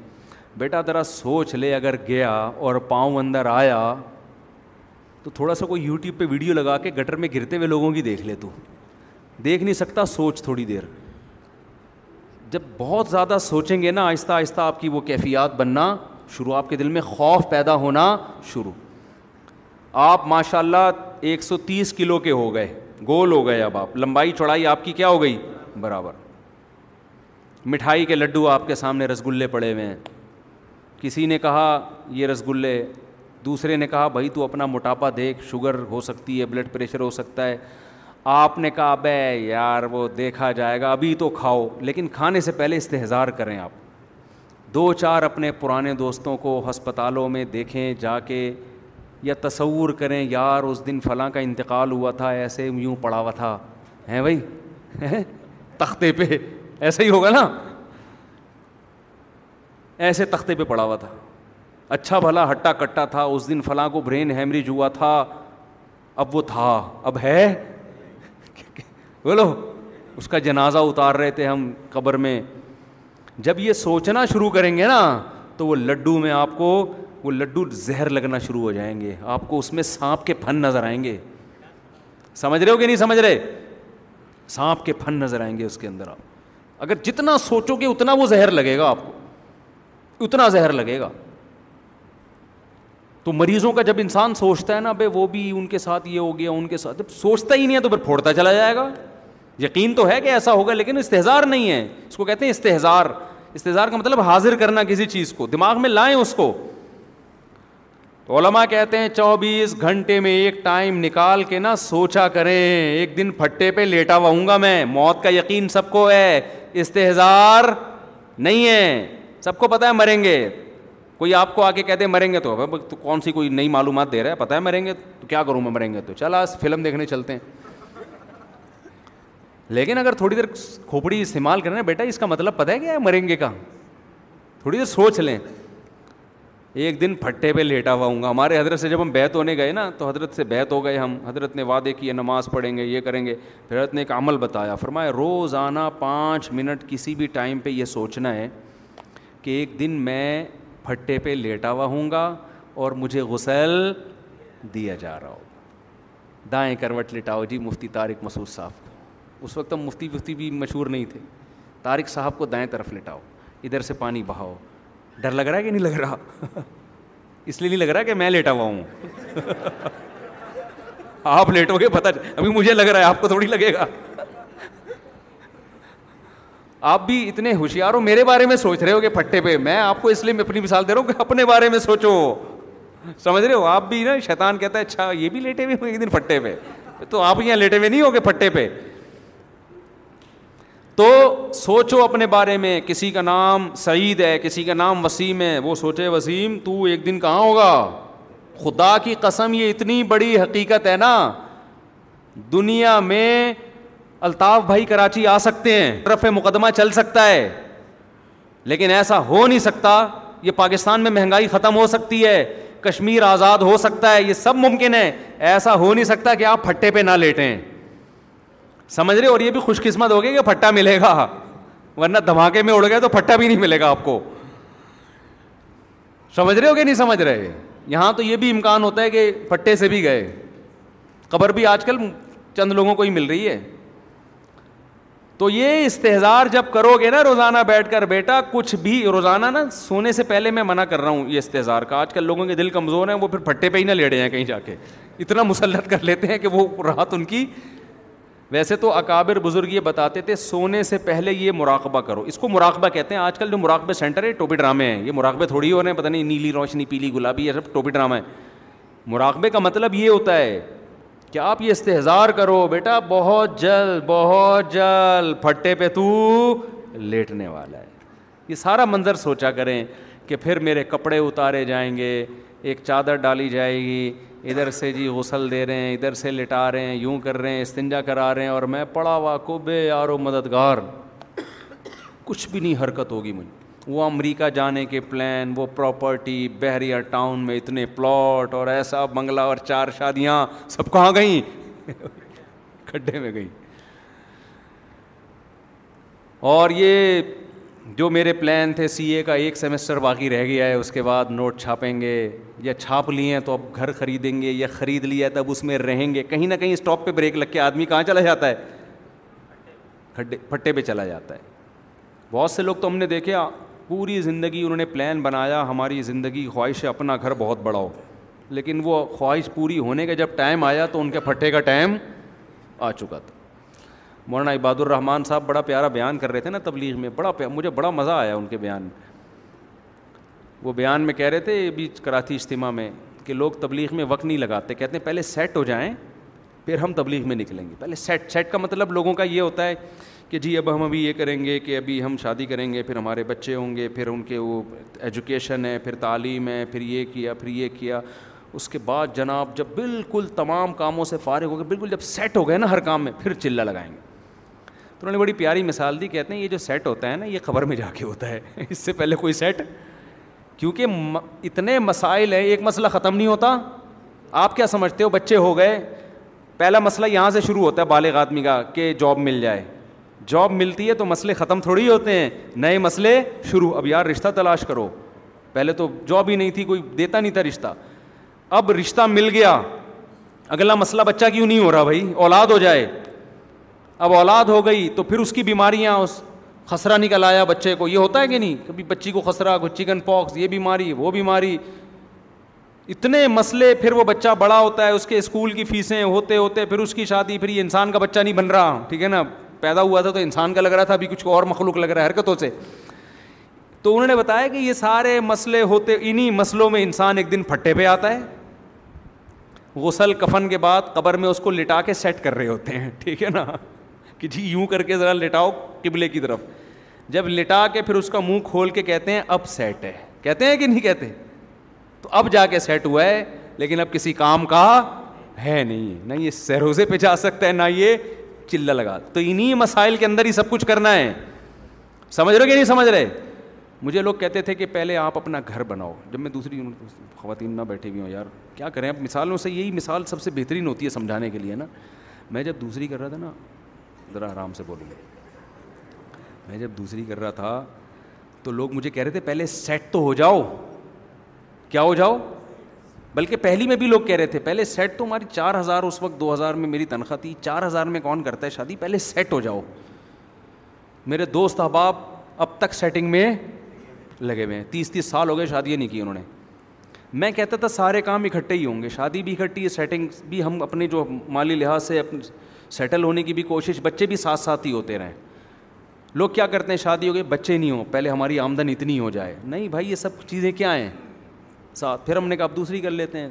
بیٹا ذرا سوچ لے، اگر گیا اور پاؤں اندر آیا تو تھوڑا سا کوئی یوٹیوب پہ ویڈیو لگا کے گٹر میں گرتے ہوئے لوگوں کی دیکھ لے تو۔ دیکھ نہیں سکتا، سوچ تھوڑی دیر۔ جب بہت زیادہ سوچیں گے نا، آہستہ آہستہ آپ کی وہ کیفیات بننا، شروع آپ کے دل میں خوف پیدا ہونا شروع۔ آپ ماشاء اللہ ایک سو تیس کلو کے ہو گئے، گول ہو گئے اب آپ۔ لمبائی چوڑائی آپ کی کیا ہو گئی؟ برابر۔ مٹھائی کے لڈو آپ کے سامنے رس گلے پڑے ہوئے ہیں۔ کسی نے کہا، یہ رس گلے دوسرے نے کہا، بھائی تو اپنا موٹاپا دیکھ، شوگر ہو سکتی ہے، بلڈ پریشر ہو سکتا ہے۔ آپ نے کہا، بے یار، وہ دیکھا جائے گا، ابھی تو کھاؤ۔ لیکن کھانے سے پہلے استحظار کریں آپ۔ دو چار اپنے پرانے دوستوں کو ہسپتالوں میں دیکھیں، جا کے یا تصور کریں، یار، اس دن فلاں کا انتقال ہوا تھا، ایسے یوں پڑا ہوا تھا۔ ہیں بھائی؟ تختے پہ۔ ایسا ہی ہوگا نا۔ ایسے تختے پہ پڑا ہوا تھا۔ اچھا بھلا ہٹا کٹا تھا، اس دن فلاں کو برین ہیمریج ہوا تھا۔ اب وہ تھا، اب ہے؟ بولو، اس کا جنازہ اتار رہے تھے ہم قبر میں۔ جب یہ سوچنا شروع کریں گے نا، تو وہ لڈو میں آپ کو، وہ لڈو زہر لگنا شروع ہو جائیں گے۔ آپ کو اس میں سانپ کے پھن نظر آئیں گے۔ سمجھ رہے ہو کہ نہیں سمجھ رہے؟ سانپ کے پھن نظر آئیں گے اس کے اندر آپ۔ اگر جتنا سوچو گے، اتنا وہ زہر لگے گا آپ کو۔ اتنا زہر لگے گا۔ تو مریضوں کا جب انسان سوچتا ہے نا بھائی وہ بھی ان کے ساتھ یہ ہو گیا، ان کے ساتھ، جب سوچتا ہی نہیں ہے تو پھر پھوڑتا چلا جائے گا۔ یقین تو ہے کہ ایسا ہوگا لیکن استحزار نہیں ہے۔ اس کو کہتے ہیں استحزار استحزار کا مطلب حاضر کرنا کسی چیز کو، دماغ میں لائیں اس کو۔ تو علماء کہتے ہیں چوبیس گھنٹے میں ایک ٹائم نکال کے نا سوچا کریں۔ ایک دن پھٹے پہ لیٹا ہوا ہوں گا میں۔ موت کا یقین سب کو ہے۔ استحزار نہیں ہے۔ سب کو پتا ہے مریں گے۔ کوئی آپ کو آ کے کہتے مریں گے تو کون سی کوئی نئی معلومات دے رہا ہے؟ پتا ہے مریں گے تو کیا کروں میں مریں گے تو؟ چل فلم دیکھنے چلتے ہیں۔ لیکن اگر تھوڑی دیر کھوپڑی استعمال کریں بیٹا، اس کا مطلب پتہ ہے کیا ہے مریں گے کا تھوڑی دیر سوچ لیں۔ ایک دن پھٹے پہ لیٹا ہوا ہوں گا۔ ہمارے حضرت سے جب ہم بیت ہونے گئے نا، تو حضرت سے بیت ہو گئے ہم۔ حضرت نے وعدے کیے، نماز پڑھیں گے، یہ کریں گے۔ پھر حضرت نے ایک عمل بتایا۔ فرمایا، روزانہ پانچ منٹ کسی بھی ٹائم پہ یہ سوچنا ہے کہ ایک دن میں پھٹے پہ لیٹا ہوا ہوں گا اور مجھے غسل دیا جا رہا ہوگا۔ دائیں کروٹ لٹاؤ۔ جی مفتی طارق مسعود صاحب کو۔ اس وقت مفتی مفتی بھی مشہور نہیں تھے۔ طارق صاحب کو دائیں طرف لٹاؤ۔ ادھر سے پانی بہاؤ۔ ڈر لگ رہا ہے کہ نہیں لگ رہا؟ اس لیے نہیں لگ رہا کہ میں لیٹا ہوا ہوں (laughs) آپ لیٹو گے پتا ابھی مجھے لگ رہا ہے، آپ کو تھوڑی لگے گا۔ آپ بھی اتنے ہوشیار ہو، میرے بارے میں سوچ رہے ہو کہ پھٹے پہ، میں آپ کو اس لیے میں اپنی مثال دے رہا ہوں کہ اپنے بارے میں سوچو۔ سمجھ رہے ہو؟ آپ بھی نا شیطان کہتا ہے اچھا یہ بھی لیٹے ہوئے ایک دن پھٹے پہ۔ تو آپ یہاں لیٹے ہوئے نہیں ہو گے پھٹے پہ۔ تو سوچو اپنے بارے میں، کسی کا نام سعید ہے، کسی کا نام وسیم ہے، وہ سوچے، وسیم، تو ایک دن کہاں ہوگا؟ خدا کی قسم، یہ اتنی بڑی حقیقت ہے نا۔ دنیا میں الطاف بھائی کراچی آ سکتے ہیں رف مقدمہ چل سکتا ہے۔ لیکن ایسا ہو نہیں سکتا، یہ پاکستان میں مہنگائی ختم ہو سکتی ہے، کشمیر آزاد ہو سکتا ہے، یہ سب ممکن ہے۔ ایسا ہو نہیں سکتا کہ آپ پھٹے پہ نہ لیٹیں۔ سمجھ رہے اور یہ بھی خوش قسمت ہوگی کہ پھٹا ملے گا۔ ورنہ دھماکے میں اڑ گئے تو پھٹا بھی نہیں ملے گا آپ کو۔ سمجھ رہے ہو کہ نہیں سمجھ رہے؟ یہاں تو یہ بھی امکان ہوتا ہے کہ پھٹے سے بھی گئے۔ قبر بھی آج کل چند لوگوں کو ہی مل رہی ہے۔ تو یہ استحزار جب کرو گے نا روزانہ بیٹھ کر بیٹا، کچھ بھی روزانہ نا سونے سے پہلے میں منع کر رہا ہوں یہ استحزار کا۔ آج کل لوگوں کے دل کمزور ہیں، وہ پھر پھٹے پہ ہی نہ لیڑے ہیں کہیں جا کے۔ اتنا مسلط کر لیتے ہیں کہ وہ رات ان کی۔ ویسے تو اکابر بزرگ یہ بتاتے تھے، سونے سے پہلے یہ مراقبہ کرو۔ اس کو مراقبہ کہتے ہیں۔ آج کل جو مراقبے سینٹر ہے، ٹوپی ڈرامے ہیں۔ یہ مراقبے تھوڑی ہو رہے ہیں، پتہ نہیں، نیلی روشنی، پیلی گلابی، یہ سب ٹوپی ڈرامہ ہے مراقبے کا مطلب یہ ہوتا ہے کہ آپ یہ استحظار کرو، بیٹا، بہت جلد بہت جلد، پھٹے پہ تو لیٹنے والا ہے۔ یہ سارا منظر سوچا کریں کہ پھر میرے کپڑے اتارے جائیں گے، ایک چادر ڈالی جائے گی، ادھر سے جی غسل دے رہے ہیں، ادھر سے لٹا رہے ہیں، یوں کر رہے ہیں، استنجا کرا رہے ہیں، اور میں پڑا ہوا کو بے یارو مددگار۔ کچھ بھی نہیں حرکت ہوگی مجھے وہ امریکہ جانے کے پلان، وہ پراپرٹی بحریہ ٹاؤن میں اتنے پلاٹ اور ایسا بنگلہ اور چار شادیاں، سب کہاں گئیں؟ (laughs) کھڈے میں گئیں۔ اور یہ جو میرے پلان تھے، سی اے کا ایک سیمسٹر باقی رہ گیا ہے، اس کے بعد نوٹ چھاپیں گے یا چھاپ لیے ہیں تو اب گھر خریدیں گے یا خرید لیا تب اس میں رہیں گے۔ کہیں نہ کہیں اسٹاپ پہ بریک لگ کے آدمی کہاں چلا جاتا ہے؟ کھڈے، پھٹے پہ چلا جاتا ہے۔ بہت سے لوگ تو ہم نے دیکھے پوری زندگی انہوں نے پلان بنایا، ہماری زندگی خواہش ہے اپنا گھر بہت بڑا ہو۔ لیکن وہ خواہش پوری ہونے کا جب ٹائم آیا تو ان کے پھٹے کا ٹائم آ چکا تھا۔ مولانا عباد الرحمان صاحب بڑا پیارا بیان کر رہے تھے نا تبلیغ میں، بڑا مجھے بڑا مزہ آیا ان کے بیان میں۔ وہ بیان میں کہہ رہے تھے بھی کراچی اجتماع میں کہ لوگ تبلیغ میں وقت نہیں لگاتے، کہتے ہیں پہلے سیٹ ہو جائیں، پھر ہم تبلیغ میں نکلیں گے۔ پہلے سیٹ سیٹ کا مطلب لوگوں کا یہ ہوتا ہے کہ جی اب ہم ابھی یہ کریں گے کہ ابھی ہم شادی کریں گے، پھر ہمارے بچے ہوں گے، پھر ان کے وہ ایجوکیشن ہے، پھر تعلیم ہے، پھر یہ کیا، پھر یہ کیا۔ اس کے بعد جناب جب بالکل تمام کاموں سے فارغ ہو گئے، بالکل جب سیٹ ہو گئے نا ہر کام میں، پھر چلہ لگائیں گے۔ تو انہوں نے بڑی پیاری مثال دی، کہتے ہیں یہ جو سیٹ ہوتا ہے نا، یہ خبر میں جا کے ہوتا ہے۔ (laughs) اس سے پہلے کوئی سیٹ کیونکہ اتنے مسائل ہیں، ایک مسئلہ ختم نہیں ہوتا۔ آپ کیا سمجھتے ہو؟ بچے ہو گئے۔ پہلا مسئلہ یہاں سے شروع ہوتا ہے بالغ آدمی کا کہ جاب مل جائے۔ جاب ملتی ہے تو مسئلے ختم تھوڑی ہوتے ہیں۔ نئے مسئلے، شروع۔ اب یار رشتہ تلاش کرو۔ پہلے تو جاب ہی نہیں تھی، کوئی دیتا نہیں تھا رشتہ۔ اب رشتہ مل گیا۔ اگلا مسئلہ بچہ کیوں نہیں ہو رہا بھائی؟ اولاد ہو جائے۔ اب اولاد ہو گئی تو پھر اس کی بیماریاں، اس خسرہ نکل آیا بچے کو۔ یہ ہوتا ہے کہ نہیں؟ کبھی بچی کو خسرہ، کوئی چکن پاکس، یہ بیماری، وہ بیماری۔ اتنے مسئلے، پھر وہ بچہ بڑا ہوتا ہے، اس کے اسکول کی فیسیں ہوتے ہوتے پھر اس کی شادی، پھر یہ انسان کا بچہ نہیں بن رہا۔ ٹھیک ہے نا؟ پیدا ہوا تھا تو انسان کا لگ رہا تھا، ابھی کچھ اور مخلوق لگ رہا ہے حرکتوں سے۔ تو انہوں نے بتایا کہ یہ سارے مسئلے ہوتے انہیں مسئلوں میں انسان ایک دن پھٹے پہ آتا ہے۔ غسل کفن کے بعد قبر میں اس کو لٹا کے سیٹ کر رہے ہوتے ہیں، ٹھیک ہے نا؟ کہ جی یوں کر کے ذرا لٹاؤ قبلے کی طرف۔ جب لٹا کے پھر اس کا منہ کھول کے کہتے ہیں، اب سیٹ ہے۔ کہتے ہیں کہ نہیں کہتے؟ تو اب جا کے سیٹ ہوا ہے، لیکن اب کسی کام کا ہے نہیں۔ نہ یہ سہروزے پہ جا سکتا ہے، نہ یہ چلا لگا تو انہیں مسائل کے اندر ہی سب کچھ کرنا ہے۔ سمجھ رہے کہ نہیں سمجھ رہے؟ مجھے لوگ کہتے تھے کہ پہلے آپ اپنا گھر بناؤ۔ جب میں دوسری خواتین نہ بیٹھی ہوئی ہوں، یار، کیا کریں؟ اب مثالوں سے یہی مثال سب سے بہترین ہوتی ہے سمجھانے کے لیے نا۔ میں جب دوسری کر رہا تھا نا، ذرا آرام سے بولوں میں جب دوسری کر رہا تھا تو لوگ مجھے کہہ رہے تھے، پہلے سیٹ تو ہو جاؤ۔ کیا ہو جاؤ؟ بلکہ پہلی میں بھی لوگ کہہ رہے تھے، پہلے سیٹ تو ہماری چار ہزار، اس وقت دو ہزار میں میری تنخواہ تھی، چار ہزار میں کون کرتا ہے شادی؟ پہلے سیٹ ہو جاؤ۔ میرے دوست احباب اب تک سیٹنگ میں لگے ہوئے ہیں۔ تیس تیس سال ہو گئے شادیاں نہیں کی انہوں نے۔ میں کہتا تھا سارے کام اکٹھے ہی ہوں گے، شادی بھی اکٹھی ہے سیٹنگ بھی ہم اپنے جو مالی لحاظ سے سیٹل ہونے کی بھی کوشش، بچے بھی ساتھ ساتھ ہی ہوتے رہیں۔ لوگ کیا کرتے ہیں؟ شادی ہو گئی، بچے نہیں ہوں۔ پہلے ہماری آمدن اتنی ہو جائے۔ نہیں بھائی، یہ سب چیزیں کیا ہیں؟ ساتھ۔ پھر ہم نے کہا، اب دوسری کر لیتے ہیں۔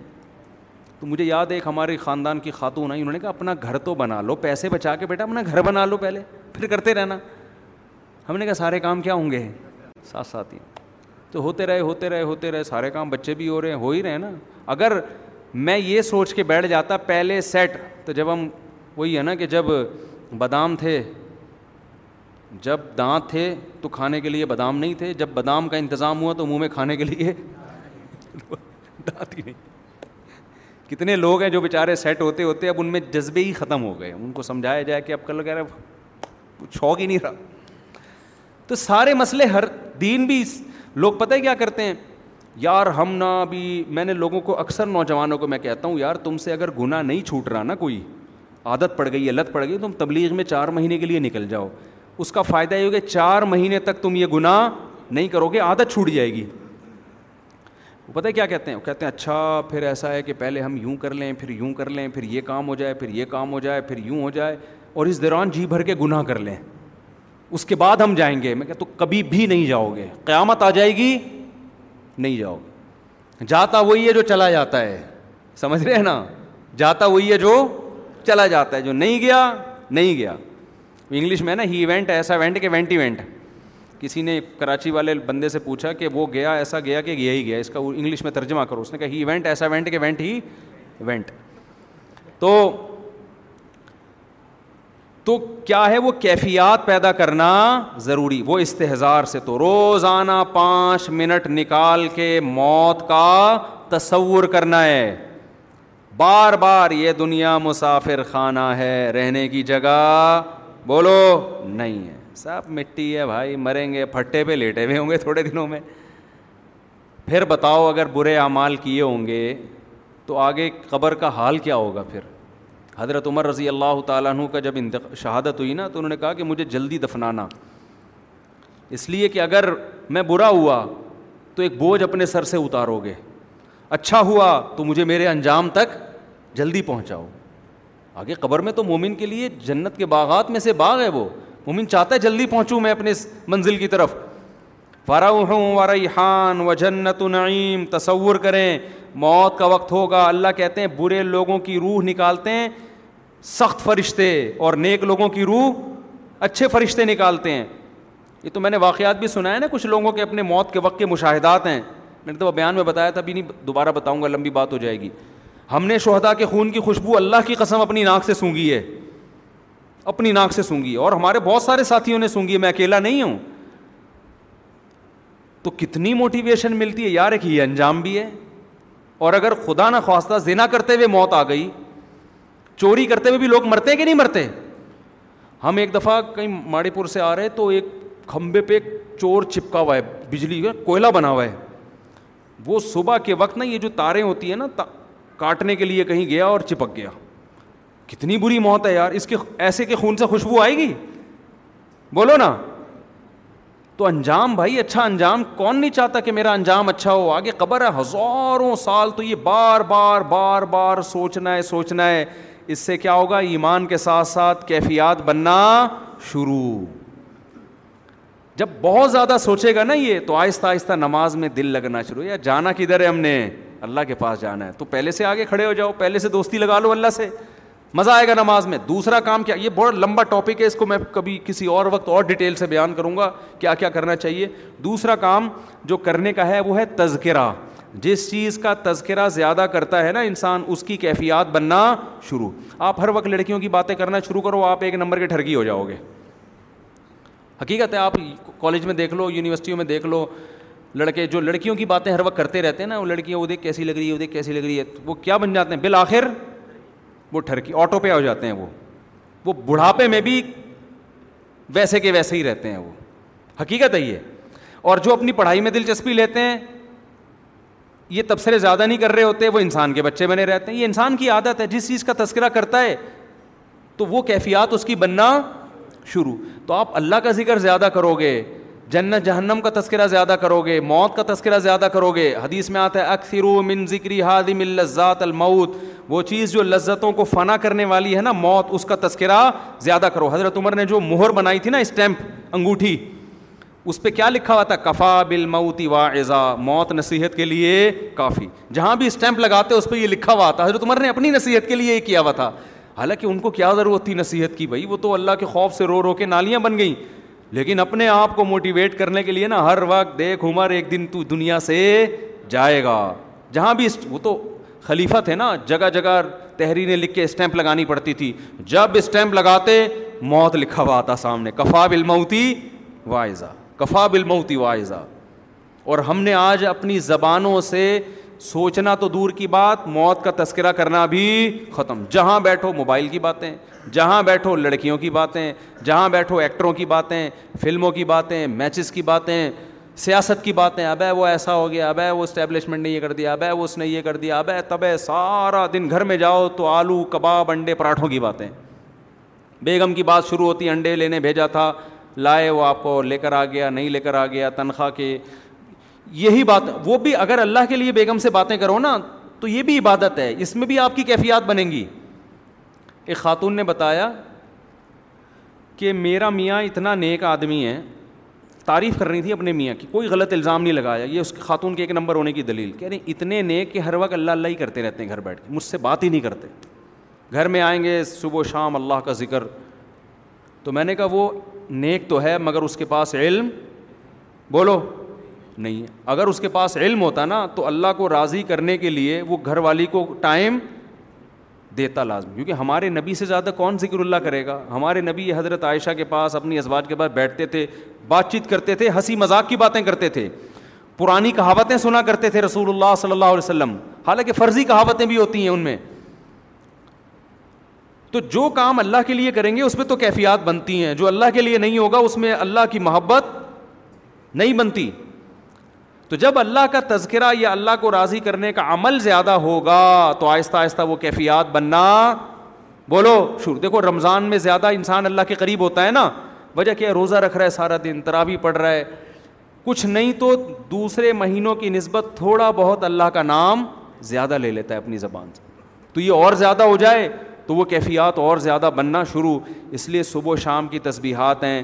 تو مجھے یاد ہے ایک ہمارے خاندان کی خاتون آئی، انہوں نے کہا، اپنا گھر تو بنا لو، پیسے بچا کے بیٹا، اپنا گھر بنا لو پہلے، پھر کرتے رہنا۔ ہم نے کہا، سارے کام کیا ہوں گے؟ ساتھ ساتھ ہی۔ تو ہوتے رہے ہوتے رہے ہوتے رہے، سارے کام بچے بھی ہو رہے ہیں، ہو ہی رہے نا۔ اگر میں یہ سوچ کے بیٹھ جاتا، پہلے سیٹ تو جب ہم، وہی ہے نا کہ جب بادام تھے، جب دانت تھے، تو کھانے کے لیے بادام نہیں تھے۔ جب بادام کا انتظام ہوا، تو منہ میں کھانے کے لیے دانت ہی نہیں۔ کتنے لوگ ہیں جو بیچارے سیٹ ہوتے ہوتے اب ان میں جذبے ہی ختم ہو گئے۔ ان کو سمجھایا جائے کہ اب کل کہہ رہے شوق ہی نہیں رہا۔ تو سارے مسئلے ہر دین بھی لوگ پتہ کیا کرتے ہیں؟ یار ہم نہ ابھی میں نے لوگوں کو اکثر نوجوانوں کو میں کہتا ہوں، یار تم سے اگر گناہ نہیں چھوٹ رہا نا کوئی، عادت پڑ گئی ہے، لت پڑ گئی، تم تبلیغ میں چار مہینے کے لیے نکل جاؤ۔ اس کا فائدہ یہ ہوگا، چار مہینے تک تم یہ گناہ نہیں کرو گے، عادت چھوٹ جائے گی۔ وہ پتہ کیا کہتے ہیں؟ وہ کہتے ہیں اچھا پھر ایسا ہے کہ پہلے ہم یوں کر لیں، پھر یوں کر لیں، پھر یہ کام ہو جائے، پھر یہ کام ہو جائے، پھر یوں ہو جائے، اور اس دوران جی بھر کے گناہ کر لیں۔ اس کے بعد ہم جائیں گے۔ میں کہ تو کبھی بھی نہیں جاؤ گے۔ قیامت آ جائے گی، نہیں جاؤ گے۔ جاتا وہی ہے جو چلا جاتا ہے۔ سمجھ رہے ہیں نا؟ جاتا وہی ہے جو چلا جاتا ہے۔ جو نہیں گیا نہیں گیا۔ انگلش میں نا ہی ایونٹ ایسا ایونٹ کہ وینٹ ایونٹ کسی نے کراچی والے بندے سے پوچھا کہ وہ گیا، ایسا گیا کہ گیا ہی گیا، اس کا انگلش میں ترجمہ کرو۔ اس نے کہا ہی ایونٹ ایسا ایونٹ کہ وینٹ ہی ایونٹ تو تو کیا ہے وہ کیفیات پیدا کرنا ضروری؟ وہ استحظار سے تو روزانہ پانچ منٹ نکال کے موت کا تصور کرنا ہے۔ بار بار یہ دنیا مسافر خانہ ہے، رہنے کی جگہ بولو نہیں ہے۔ سب مٹی ہے بھائی، مریں گے، پھٹے پہ لیٹے ہوئے ہوں گے تھوڑے دنوں میں۔ پھر بتاؤ، اگر برے اعمال کیے ہوں گے تو آگے قبر کا حال کیا ہوگا پھر؟ حضرت عمر رضی اللہ تعالیٰ عنہ کا جب شہادت ہوئی نا، تو انہوں نے کہا کہ مجھے جلدی دفنانا۔ اس لیے کہ اگر میں برا ہوا تو ایک بوجھ اپنے سر سے اتارو گے۔ اچھا ہوا تو مجھے میرے انجام تک جلدی پہنچاؤ۔ آگے قبر میں تو مومن کے لیے جنت کے باغات میں سے باغ ہے وہ۔ مومن چاہتا ہے جلدی پہنچوں میں اپنے منزل کی طرف۔ فراؤ ریحان و جنت نعیم تصور کریں، موت کا وقت ہوگا۔ اللہ کہتے ہیں، برے لوگوں کی روح نکالتے ہیں، سخت فرشتے اور نیک لوگوں کی روح اچھے فرشتے نکالتے ہیں۔ یہ تو میں نے واقعات بھی سنا ہے نا، کچھ لوگوں کے اپنے موت کے وقت کے مشاہدات ہیں۔ میں نے تو بیان میں بتایا تھا، ابھی نہیں، دوبارہ بتاؤں گا، لمبی بات ہو جائے گی۔ ہم نے شہدا کے خون کی خوشبو اللہ کی قسم اپنی ناک سے سونگی ہے۔ اپنی ناک سے سونگی۔ اور ہمارے بہت سارے ساتھیوں نے سونگی، میں اکیلا نہیں ہوں۔ تو کتنی موٹیویشن ملتی ہے؟ یار، ایک یہ انجام بھی ہے۔ اور اگر خدا نہ خواستہ زنا کرتے ہوئے موت آ گئی، چوری کرتے ہوئے بھی لوگ مرتے کہ نہیں مرتے؟ ہم ایک دفعہ کہیں ماڑی پور سے آ رہے تو ایک کھمبے پہ ایک چور چپکا ہوا ہے، بجلی کا کوئلہ بنا ہوا ہے۔ وہ صبح کے وقت نا یہ جو تاریں ہوتی ہیں نا کاٹنے کے لیے کہیں گیا اور چپک گیا۔ کتنی بری موت ہے یار، اس کے ایسے کے خون سے خوشبو آئے گی؟ بولو نا۔ تو انجام بھائی اچھا انجام، کون نہیں چاہتا کہ میرا انجام اچھا ہو؟ آگے قبر ہے، ہزاروں سال تو یہ بار بار بار بار سوچنا ہے سوچنا ہے۔ اس سے کیا ہوگا؟ ایمان کے ساتھ ساتھ کیفیات بننا شروع۔ جب بہت زیادہ سوچے گا نا یہ، تو آہستہ آہستہ نماز میں دل لگنا شروع۔ یا جانا کدھر ہے ہم نے؟ اللہ کے پاس جانا ہے۔ تو پہلے سے آگے کھڑے ہو جاؤ، پہلے سے دوستی لگا لو اللہ سے۔ مزہ آئے گا نماز میں۔ دوسرا کام کیا؟ یہ بہت لمبا ٹاپک ہے، اس کو میں کبھی کسی اور وقت اور ڈیٹیل سے بیان کروں گا کیا کیا کرنا چاہیے۔ دوسرا کام جو کرنے کا ہے، وہ ہے تذکرہ۔ جس چیز کا تذکرہ زیادہ کرتا ہے نا انسان، اس کی کیفیات بننا شروع۔ آپ ہر وقت لڑکیوں کی باتیں کرنا شروع کرو، آپ ایک نمبر کے ٹھرکی ہو جاؤ گے۔ حقیقت ہے، آپ کالج میں دیکھ لو یونیورسٹیوں میں دیکھ لو، لڑکے جو لڑکیوں کی باتیں ہر وقت کرتے رہتے ہیں نا، وہ لڑکیاں، وہ دیکھ کیسی لگ رہی ہے، وہ دیکھ کیسی لگ رہی ہے، وہ کیا بن جاتے ہیں؟ بالآخر وہ ٹھرکی آٹو پہ ہو جاتے ہیں وہ۔ وہ بڑھاپے میں بھی ویسے کے ویسے ہی رہتے ہیں وہ۔ حقیقت ہے یہ۔ اور جو اپنی پڑھائی میں دلچسپی لیتے ہیں، یہ تبصرے زیادہ نہیں کر رہے ہوتے، وہ انسان کے بچے بنے رہتے ہیں۔ یہ انسان کی عادت ہے، جس چیز کا تذکرہ کرتا ہے، تو وہ کیفیات اس کی بننا شروع۔ تو آپ اللہ کا ذکر زیادہ کرو گے جنت جہنم کا تذکرہ زیادہ کرو گے موت کا تذکرہ زیادہ کرو گے حدیث میں آتا ہے اکثر من ذکری حادم الزات الموت۔ وہ چیز جو لذتوں کو فنا کرنے والی ہے نا، موت، اس کا تذکرہ زیادہ کرو۔ حضرت عمر نے جو مہر بنائی تھی نا، اسٹیمپ، انگوٹھی، اس پہ کیا لکھا ہوا تھا؟ کفا بل موتی وا ایزا موت نصیحت کے لیے کافی۔ جہاں بھی اسٹیمپ لگاتے اس پہ یہ لکھا ہوا تھا۔ حضرت عمر نے اپنی نصیحت کے لیے یہ کیا ہوا تھا۔ حالانکہ ان کو کیا ضرورت تھی نصیحت کی؟ بھائی، وہ تو اللہ کے خوف سے رو رو کے نالیاں بن گئیں۔ لیکن اپنے آپ کو موٹیویٹ کرنے کے لیے نا، ہر وقت دیکھ عمر، ایک دن تو دنیا سے جائے گا۔ جہاں بھی وہ تو خلیفہ تھے نا، جگہ جگہ تحریریں لکھ کے اسٹیمپ لگانی پڑتی تھی۔ جب اسٹیمپ لگاتے، موت لکھا ہوا تھا سامنے۔ کفا بل موتی وائزہ کفا بل موتی وائزہ اور ہم نے آج اپنی زبانوں سے سوچنا تو دور کی بات، موت کا تذکرہ کرنا بھی ختم۔ جہاں بیٹھو موبائل کی باتیں، جہاں بیٹھو لڑکیوں کی باتیں، جہاں بیٹھو ایکٹروں کی باتیں، فلموں کی باتیں، میچز کی باتیں، سیاست کی باتیں۔ اب ہے وہ ایسا ہو گیا اب ہے وہ اسٹیبلشمنٹ نے یہ کر دیا اب ہے وہ اس نے یہ کر دیا اب ہے تب ہے سارا دن گھر میں جاؤ تو آلو، کباب، انڈے، پراٹھوں کی باتیں۔ بیگم کی بات شروع ہوتی، انڈے لینے بھیجا تھا، لائے وہ آپ کو، لے کر آ گیا، نہیں لے کر آ گیا، تنخواہ کے یہی بات، وہ بھی اگر اللہ کے لیے بیگم سے باتیں کرو نا، تو یہ بھی عبادت ہے، اس میں بھی آپ کی کیفیات بنیں گی۔ ایک خاتون نے بتایا کہ میرا میاں اتنا نیک آدمی ہے، تعریف کر رہی تھی اپنے میاں کی، کوئی غلط الزام نہیں لگایا، یہ اس خاتون کے ایک نمبر ہونے کی دلیل۔ کہہ رہے اتنے نیک کہ ہر وقت اللہ اللہ ہی کرتے رہتے ہیں گھر بیٹھ کے، مجھ سے بات ہی نہیں کرتے۔ گھر میں آئیں گے، صبح و شام اللہ کا ذکر۔ تو میں نے کہا وہ نیک تو ہے، مگر اس کے پاس علم۔ بولو۔ نہیں ہے۔ اگر اس کے پاس علم ہوتا نا، تو اللہ کو راضی کرنے کے لیے وہ گھر والی کو ٹائم دیتا لازمی کیونکہ ہمارے نبی سے زیادہ کون ذکر اللہ کرے گا؟ ہمارے نبی حضرت عائشہ کے پاس اپنی ازواج کے پاس بیٹھتے تھے، بات چیت کرتے تھے، ہنسی مذاق کی باتیں کرتے تھے۔ پرانی کہاوتیں سنا کرتے تھے رسول اللہ صلی اللہ علیہ وسلم۔ حالانکہ فرضی کہاوتیں بھی ہوتی ہیں ان میں۔ تو جو کام اللہ کے لیے کریں گے، اس میں تو کیفیات بنتی ہیں۔ جو اللہ کے لیے نہیں ہوگا، اس میں اللہ کی محبت نہیں بنتی۔ تو جب اللہ کا تذکرہ یا اللہ کو راضی کرنے کا عمل زیادہ ہوگا تو آہستہ آہستہ وہ کیفیات بننا، بولو، شروع، دیکھو، رمضان میں زیادہ انسان اللہ کے قریب ہوتا ہے نا، وجہ کیا روزہ رکھ رہا ہے سارا دن ترابی پڑھ رہا ہے۔ کچھ نہیں تو دوسرے مہینوں کی نسبت تھوڑا بہت اللہ کا نام زیادہ لے لیتا ہے اپنی زبان سے۔ تو یہ اور زیادہ ہو جائے تو وہ کیفیات اور زیادہ بننا شروع۔ اس لیے صبح و شام کی تسبیحات ہیں۔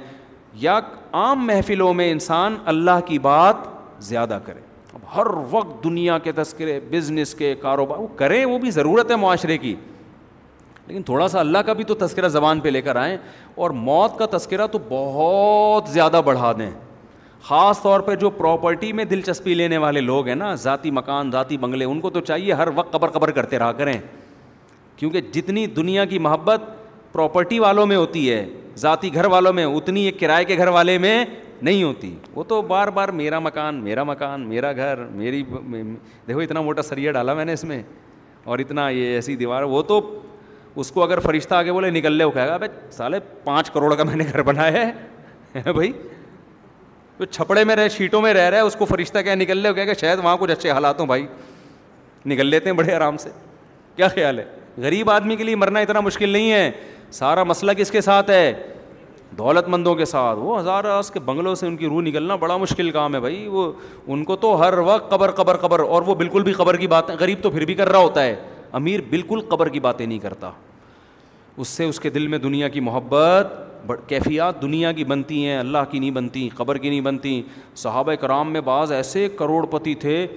یا عام محفلوں میں انسان اللہ کی بات زیادہ کرے۔ اب ہر وقت دنیا کے تذکرے بزنس کے کاروبار، وہ کریں وہ بھی ضرورت ہے معاشرے کی۔ لیکن تھوڑا سا اللہ کا بھی تو تذکرہ زبان پہ لے کر آئیں اور موت کا تذکرہ تو بہت زیادہ بڑھا دیں۔ خاص طور پہ جو پراپرٹی میں دلچسپی لینے والے لوگ ہیں نا، ذاتی مکان، ذاتی بنگلے، ان کو تو چاہیے ہر وقت قبر قبر کرتے رہا کریں۔ کیونکہ جتنی دنیا کی محبت پراپرٹی والوں میں ہوتی ہے، ذاتی گھر والوں میں، اتنی ایک کرائے کے گھر والے میں نہیں ہوتی۔ وہ تو بار بار میرا مکان میرا مکان، میرا گھر، میری دیکھو اتنا موٹا سریا ڈالا میں نے اس میں اور اتنا یہ ایسی دیوار، وہ تو اس کو اگر فرشتہ آگے بولے نکل لے، وہ کہے گا بھائی سالے پانچ کروڑ کا میں نے گھر بنایا ہے۔ (laughs) بھائی جو چھپڑے میں رہے شیٹوں میں رہ رہا ہے، اس کو فرشتہ کیا نکل لے کہ شاید وہاں کچھ اچھے حالات ہوں بھائی۔ نکل لیتے ہیں بڑے آرام سے۔ کیا خیال ہے؟ غریب آدمی کے لیے مرنا اتنا مشکل نہیں ہے۔ سارا مسئلہ کس کے ساتھ ہے؟ دولت مندوں کے ساتھ۔ وہ ہزار اس کے بنگلوں سے ان کی روح نکلنا بڑا مشکل کام ہے بھائی۔ وہ ان کو تو ہر وقت قبر قبر قبر، اور وہ بالکل بھی قبر کی باتیں، غریب تو پھر بھی کر رہا ہوتا ہے۔ امیر بالکل قبر کی باتیں نہیں کرتا۔ اس سے اس کے دل میں دنیا کی محبت کیفیات دنیا کی بنتی ہیں۔ اللہ کی نہیں بنتی، قبر کی نہیں بنتی۔ صحابہ کرام میں بعض ایسے کروڑ پتی تھے۔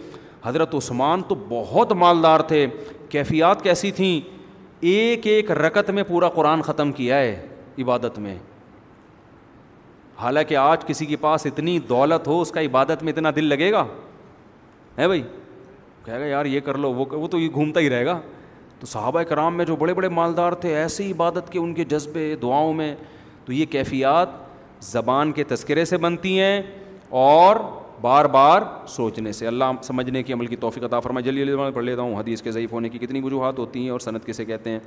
حضرت عثمان تو بہت مالدار تھے۔ کیفیات کیسی تھیں؟ ایک ایک رکت میں پورا قرآن ختم کیا ہے عبادت میں۔ حالانکہ آج کسی کے پاس اتنی دولت ہو، اس کا عبادت میں اتنا دل لگے گا؟ ہے بھائی؟ کہے گا یار یہ کر لو، وہ وہ تو یہ گھومتا ہی رہے گا۔ تو صحابہ کرام میں جو بڑے بڑے مالدار تھے، ایسی عبادت کے ان کے جذبے، دعاؤں میں، تو یہ کیفیات زبان کے تذکرے سے بنتی ہیں اور بار بار سوچنے سے۔ اللہ سمجھنے کی عمل کی توفیق عطا فرما جلی جلدی پڑھ لیتا ہوں، حدیث کے ضعیف ہونے کی کتنی وجوہات ہوتی ہیں اور صنعت کسے کہتے ہیں؟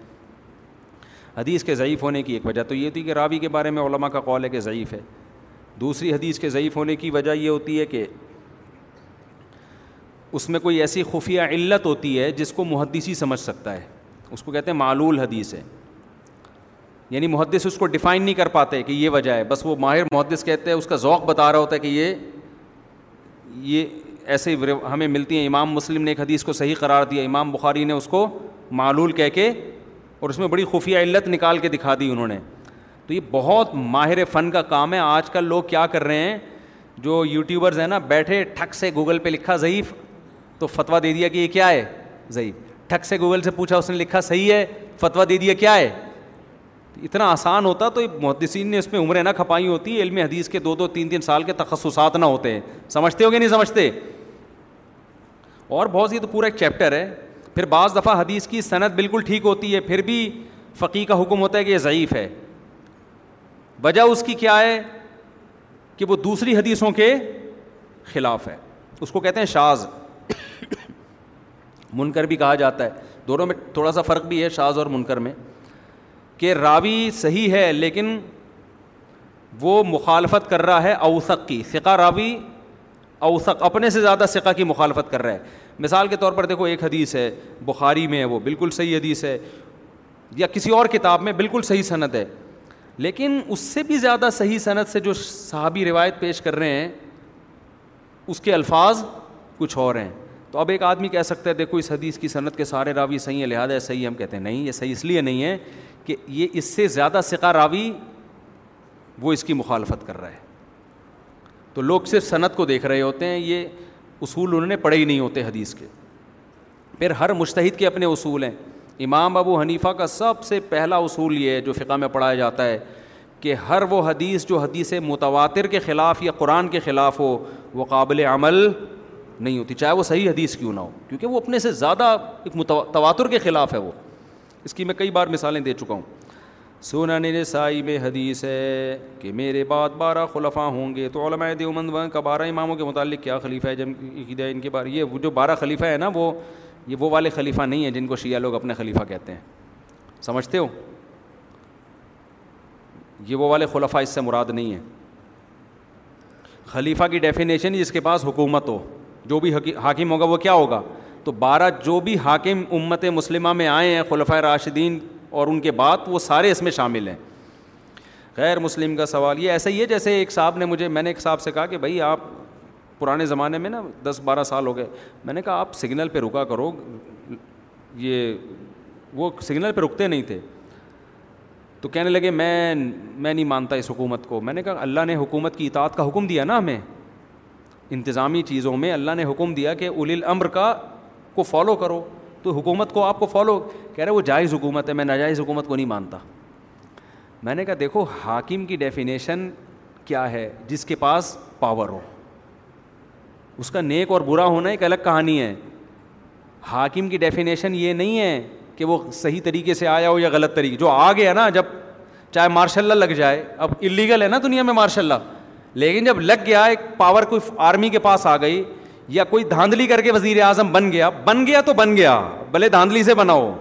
حدیث کے ضعیف ہونے کی ایک وجہ تو یہ تھی کہ راوی کے بارے میں علماء کا قول ہے کہ ضعیف ہے۔ دوسری حدیث کے ضعیف ہونے کی وجہ یہ ہوتی ہے کہ اس میں کوئی ایسی خفیہ علت ہوتی ہے جس کو محدثی سمجھ سکتا ہے۔ اس کو کہتے ہیں معلول حدیث ہے۔ یعنی محدث اس کو ڈیفائن نہیں کر پاتے کہ یہ وجہ ہے۔ بس وہ ماہر محدث کہتے ہیں، اس کا ذوق بتا رہا ہوتا ہے کہ یہ یہ ایسے ہمیں ملتی ہیں۔ امام مسلم نے ایک حدیث کو صحیح قرار دیا، امام بخاری نے اس کو معلول کہہ کے اور اس میں بڑی خفیہ علت نکال کے دکھا دی انہوں نے۔ تو یہ بہت ماہر فن کا کام ہے۔ آج کل لوگ کیا کر رہے ہیں؟ جو یوٹیوبرز ہیں نا، بیٹھے ٹھک سے گوگل پہ لکھا ضعیف تو فتویٰ دے دیا کہ یہ کیا ہے؟ ضعیف۔ ٹھک سے گوگل سے پوچھا، اس نے لکھا صحیح ہے، فتویٰ دے دیا کیا ہے؟ اتنا آسان ہوتا تو محدثین نے اس میں عمریں نہ کھپائی ہوتی، علم حدیث کے دو دو، تین تین سال کے تخصصات نہ ہوتے۔ ہیں سمجھتے ہو کہ نہیں سمجھتے؟ اور بہت سی تو پورا ایک چیپٹر ہے۔ پھر بعض دفعہ حدیث کی صنعت بالکل ٹھیک ہوتی ہے، پھر بھی فقی کا حکم ہوتا ہے کہ یہ ضعیف ہے۔ وجہ اس کی کیا ہے؟ کہ وہ دوسری حدیثوں کے خلاف ہے۔ اس کو کہتے ہیں شاز منکر بھی کہا جاتا ہے۔ دونوں میں تھوڑا سا فرق بھی ہے شاز اور منکر میں۔ کہ راوی صحیح ہے لیکن وہ مخالفت کر رہا ہے اوسق کی۔ سکا راوی اوسق اپنے سے زیادہ سکا کی مخالفت کر رہا ہے۔ مثال کے طور پر دیکھو، ایک حدیث ہے، بخاری میں ہے وہ، بالکل صحیح حدیث ہے، یا کسی اور کتاب میں بالکل صحیح صنعت ہے۔ لیکن اس سے بھی زیادہ صحیح صنعت سے جو صحابی روایت پیش کر رہے ہیں، اس کے الفاظ کچھ اور ہیں۔ تو اب ایک آدمی کہہ سکتا ہے، دیکھو، اس حدیث کی صنعت کے سارے راوی صحیح ہیں، لہٰذا صحیح ہم کہتے ہیں نہیں، یہ صحیح اس لیے نہیں ہے کہ یہ اس سے زیادہ سکا راوی وہ اس کی مخالفت کر رہا ہے۔ تو لوگ صرف صنعت کو دیکھ رہے ہوتے ہیں، یہ اصول انہوں نے پڑھے ہی نہیں ہوتے حدیث کے۔ پھر ہر مشتحد کے اپنے اصول ہیں۔ امام ابو حنیفہ کا سب سے پہلا اصول یہ ہے جو فقہ میں پڑھایا جاتا ہے کہ ہر وہ حدیث جو حدیث متواتر کے خلاف یا قرآن کے خلاف ہو، وہ قابل عمل نہیں ہوتی، چاہے وہ صحیح حدیث کیوں نہ ہو، کیونکہ وہ اپنے سے زیادہ ایک تواتر کے خلاف ہے وہ۔ اس کی میں کئی بار مثالیں دے چکا ہوں۔ سونا نسائی میں حدیث ہے کہ میرے بعد بارہ خلفاء ہوں گے تو علماء دیومند کا بارہ اماموں کے متعلق کیا خلیفہ ہے؟ جب ان کے بارے یہ جو بارہ خلیفہ ہے نا، وہ یہ وہ والے خلیفہ نہیں ہیں جن کو شیعہ لوگ اپنے خلیفہ کہتے ہیں۔ سمجھتے ہو؟ یہ وہ والے خلفہ اس سے مراد نہیں ہے خلیفہ کی ڈیفینیشن جس کے پاس حکومت ہو۔ جو بھی حاکم ہوگا وہ کیا ہوگا؟ تو بارہ جو بھی حاکم امت مسلمہ میں آئے ہیں خلفۂ راشدین اور ان کے بعد وہ سارے اس میں شامل ہیں۔ غیر مسلم کا سوال یہ ایسا ہی ہے جیسے ایک صاحب نے مجھے، میں نے ایک صاحب سے کہا کہ بھائی آپ پرانے زمانے میں نا دس بارہ سال ہو گئے، میں نے کہا آپ سگنل پہ رکا کرو، یہ وہ سگنل پہ رکتے نہیں تھے۔ تو کہنے لگے میں میں نہیں مانتا اس حکومت کو۔ میں نے کہا اللہ نے حکومت کی اطاعت کا حکم دیا نا ہمیں۔ انتظامی چیزوں میں اللہ نے حکم دیا کہ اول الامر کا کو فالو کرو۔ تو حکومت کو آپ کو فالو کہہ رہے وہ جائز حکومت ہے، میں ناجائز حکومت کو نہیں مانتا۔ میں نے کہا، دیکھو، حاکم کی ڈیفینیشن کیا ہے؟ جس کے پاس پاور ہو۔ اس کا نیک اور برا ہونا ایک الگ کہانی ہے۔ حاکم کی ڈیفینیشن یہ نہیں ہے کہ وہ صحیح طریقے سے آیا ہو یا غلط طریقے۔ جو آ گیا نا، جب چاہے مارشاء اللہ لگ جائے، اب انلیگل ہے نا دنیا میں مارشاء اللہ لیکن جب لگ گیا، ایک پاور کوئی آرمی کے پاس آ گئی یا کوئی دھاندلی کر کے وزیر اعظم بن گیا بن گیا تو بن گیا، بھلے دھاندلی سے بناؤ،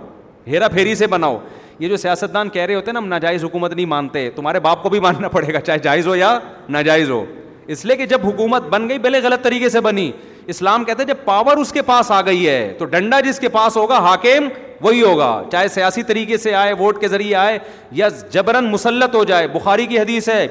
ہیرا پھیری سے بناؤ۔ یہ جو سیاست دان کہہ رہے ہوتے ہیں نا، ہم ناجائز حکومت نہیں مانتے، تمہارے باپ کو بھی ماننا پڑے گا، چاہے جائز ہو یا ناجائز ہو۔ اس لیے کہ جب حکومت بن گئی، بھلے غلط طریقے سے بنی۔ اسلام کہتے ہیں جب پاور اس کے پاس آ گئی ہے، تو ڈنڈا جس کے پاس ہوگا، حاکم وہی ہوگا۔ چاہے سیاسی طریقے سے آئے، ووٹ کے ذریعے آئے، یا جبرن مسلط ہو جائے۔ بخاری کی حدیث ہے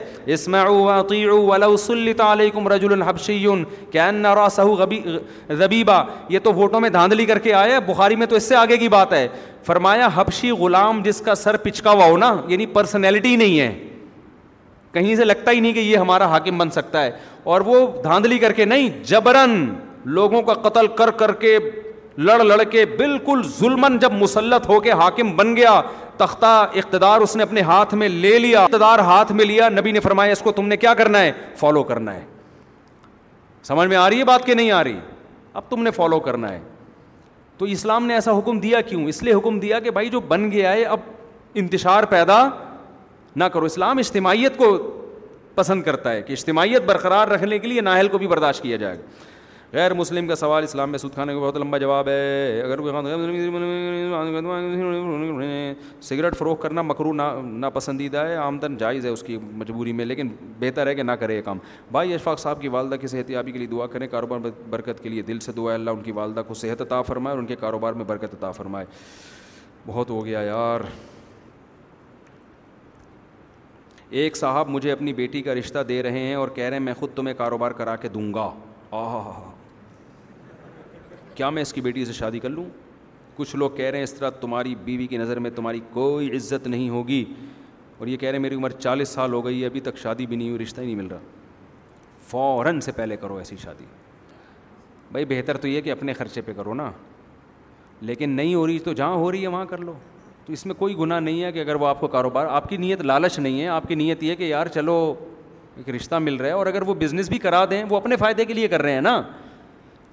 ربیبا یہ تو ووٹوں میں دھاندلی کر کے آئے بخاری میں تو اس سے آگے کی بات ہے۔ فرمایا، حبشی غلام جس کا سر پچکا ہوا ہو نا یعنی پرسنالٹی نہیں ہے۔ کہیں سے لگتا ہی نہیں کہ یہ ہمارا حاکم بن سکتا ہے۔ اور وہ دھاندلی کر کے نہیں جبرن لوگوں کا قتل کر کر کے لڑ لڑ کے بالکل ظلمن جب مسلط ہو کے حاکم بن گیا، تختہ اقتدار اس نے اپنے ہاتھ میں لے لیا، اقتدار ہاتھ میں لیا، نبی نے فرمایا اس کو تم نے کیا کرنا ہے؟ فالو کرنا ہے۔ سمجھ میں آ رہی ہے بات کہ نہیں آ رہی؟ اب تم نے فالو کرنا ہے۔ تو اسلام نے ایسا حکم دیا کیوں؟ اس لیے حکم دیا کہ بھائی جو بن گیا ہے، اب انتشار پیدا نہ کرو۔ اسلام اجتماعیت کو پسند کرتا ہے کہ اجتماعیت برقرار رکھنے کے لیے ناہل کو بھی برداشت کیا جائے۔ گا غیر مسلم کا سوال اسلام میں سود کھانے کا بہت لمبا جواب ہے۔ اگر کوئی سگریٹ فروخت کرنا مکرو ناپسندیدہ ہے آمدن جائز ہے اس کی مجبوری میں، لیکن بہتر ہے کہ نہ کرے یہ کام۔ بھائی اشفاق صاحب کی والدہ کی صحت یابی کے لیے دعا کریں، کاروبار میں برکت کے لیے دل سے دعا ہے۔ اللہ ان کی والدہ کو صحت عطا فرمائے اور ان کے کاروبار میں برکت عطا فرمائے۔ بہت ہو گیا یار۔ ایک صاحب مجھے اپنی بیٹی کا رشتہ دے رہے ہیں اور کہہ رہے ہیں، میں خود تمہیں کاروبار کرا کے دوں گا۔ آہ کیا میں اس کی بیٹی سے شادی کر لوں؟ کچھ لوگ کہہ رہے ہیں اس طرح تمہاری بیوی کی نظر میں تمہاری کوئی عزت نہیں ہوگی اور یہ کہہ رہے ہیں میری عمر چالیس سال ہو گئی ہے، ابھی تک شادی بھی نہیں ہوئی، رشتہ ہی نہیں مل رہا۔ فوراً سے پہلے کرو ایسی شادی۔ بھائی بہتر تو یہ کہ اپنے خرچے پہ کرو نا۔ لیکن نہیں ہو رہی تو جہاں ہو رہی ہے وہاں کر لو۔ تو اس میں کوئی گناہ نہیں ہے کہ اگر وہ آپ کو کاروبار، آپ کی نیت لالچ نہیں ہے، آپ کی نیت یہ کہ یار چلو، ایک رشتہ مل رہا ہے اور اگر وہ بزنس بھی کرا دیں، وہ اپنے فائدے کے لیے کر رہے ہیں نا۔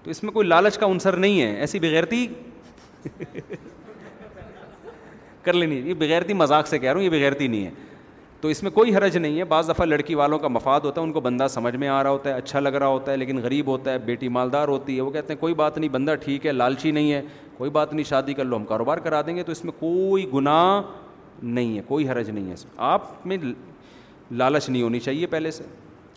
تو اس میں کوئی لالچ کا عنصر نہیں ہے، ایسی بغیرتی کر لینی یہ بغیرتی مذاق سے کہہ رہا ہوں، یہ بغیرتی نہیں ہے۔ تو اس میں کوئی حرج نہیں ہے۔ بعض دفعہ لڑکی والوں کا مفاد ہوتا ہے، ان کو بندہ سمجھ میں آ رہا ہوتا ہے اچھا لگ رہا ہوتا ہے، لیکن غریب ہوتا ہے، بیٹی مالدار ہوتی ہے، وہ کہتے ہیں کوئی بات نہیں، بندہ ٹھیک ہے، لالچی نہیں ہے، کوئی بات نہیں، شادی کر لو، ہم کاروبار کرا دیں گے۔ تو اس میں کوئی گناہ نہیں ہے، کوئی حرج نہیں ہے۔ آپ میں لالچ نہیں ہونی چاہیے پہلے سے۔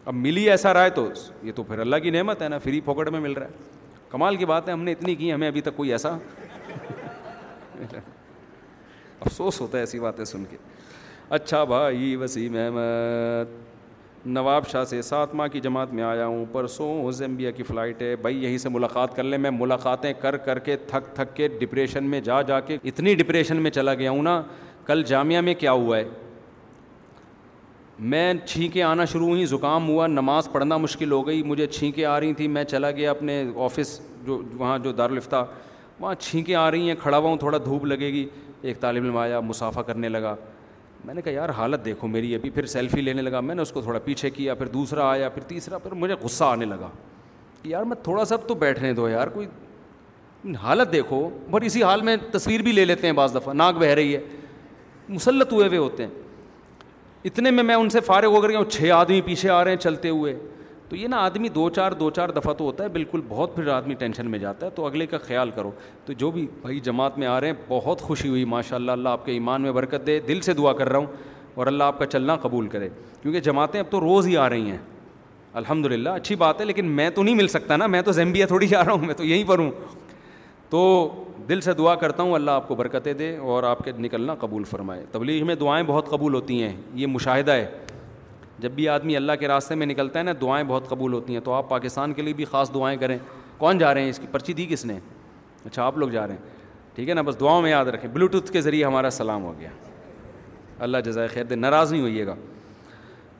اب ملی ایسا رائے تو یہ تو پھر اللہ کی نعمت ہے نا، فری پھوکٹ میں مل رہا ہے۔ کمال کی بات ہے ہم نے اتنی کی، ہمیں ابھی تک کوئی ایسا افسوس ہوتا ہے ایسی باتیں سن کے۔ اچھا بھائی، وسیم احمد۔ نواب شاہ سے سات ماہ کی جماعت میں آیا ہوں، پرسوں زمبیا کی فلائٹ ہے۔ بھائی، یہیں سے ملاقات کر لیں۔ میں ملاقاتیں کر کر کے تھک تھک کے ڈپریشن میں جا جا کے اتنی ڈپریشن میں چلا گیا ہوں نا۔ کل جامعہ میں کیا ہوا ہے؟ میں چھینکیں آنا شروع ہوئی زکام ہوا، نماز پڑھنا مشکل ہو گئی، مجھے چھینکیں آ رہی تھیں، میں چلا گیا اپنے آفس جو، وہاں جو دارالفتہ وہاں چھینکیں آ رہی ہیں، کھڑا ہوا ہوں، تھوڑا دھوپ لگے گی، ایک طالب علم آیا، مسافہ کرنے لگا۔ میں نے کہا، یار، حالت دیکھو میری ابھی۔ پھر سیلفی لینے لگا، میں نے اس کو تھوڑا پیچھے کیا، پھر دوسرا آیا، پھر تیسرا، پھر مجھے غصہ آنے لگا کہ یار، میں تھوڑا سا تو بیٹھنے دو یار، کوئی حالت دیکھو۔ بٹ اسی حال میں تصویر بھی لے لیتے ہیں بعض دفعہ، ناک بہہ رہی ہے، مسلط ہوئے ہوئے ہوتے ہیں۔ اتنے میں میں ان سے فارغ ہو کر گیا ہوں چھ آدمی پیچھے آ رہے ہیں چلتے ہوئے۔ تو یہ نا آدمی دو چار دو چار دفعہ تو ہوتا ہے، بالکل بہت پھر آدمی ٹینشن میں جاتا ہے۔ تو اگلے کا خیال کرو۔ تو جو بھی بھائی جماعت میں آ رہے ہیں، بہت خوشی ہوئی ماشاء اللہ اللہ آپ کے ایمان میں برکت دے۔ دل سے دعا کر رہا ہوں اور اللہ آپ کا چلنا قبول کرے۔ کیونکہ جماعتیں اب تو روز ہی آ رہی ہیں۔ الحمد للہ اچھی بات ہے، لیکن میں تو نہیں مل سکتا نا۔ میں تو زیمبیا تھوڑی جا رہا ہوں، میں تو یہیں پر ہوں۔ تو دل سے دعا کرتا ہوں، اللہ آپ کو برکتیں دے اور آپ کے نکلنا قبول فرمائے۔ تبلیغ میں دعائیں بہت قبول ہوتی ہیں، یہ مشاہدہ ہے۔ جب بھی آدمی اللہ کے راستے میں نکلتا ہے نا، دعائیں بہت قبول ہوتی ہیں۔ تو آپ پاکستان کے لیے بھی خاص دعائیں کریں۔ کون جا رہے ہیں اس کی؟ پرچی دی کس نے؟ اچھا آپ لوگ جا رہے ہیں۔ ٹھیک ہے نا، بس دعاؤں میں یاد رکھیں۔ بلوٹوتھ کے ذریعے ہمارا سلام ہو گیا۔ اللہ جزائے خیر دے، ناراض نہیں ہوئیے گا۔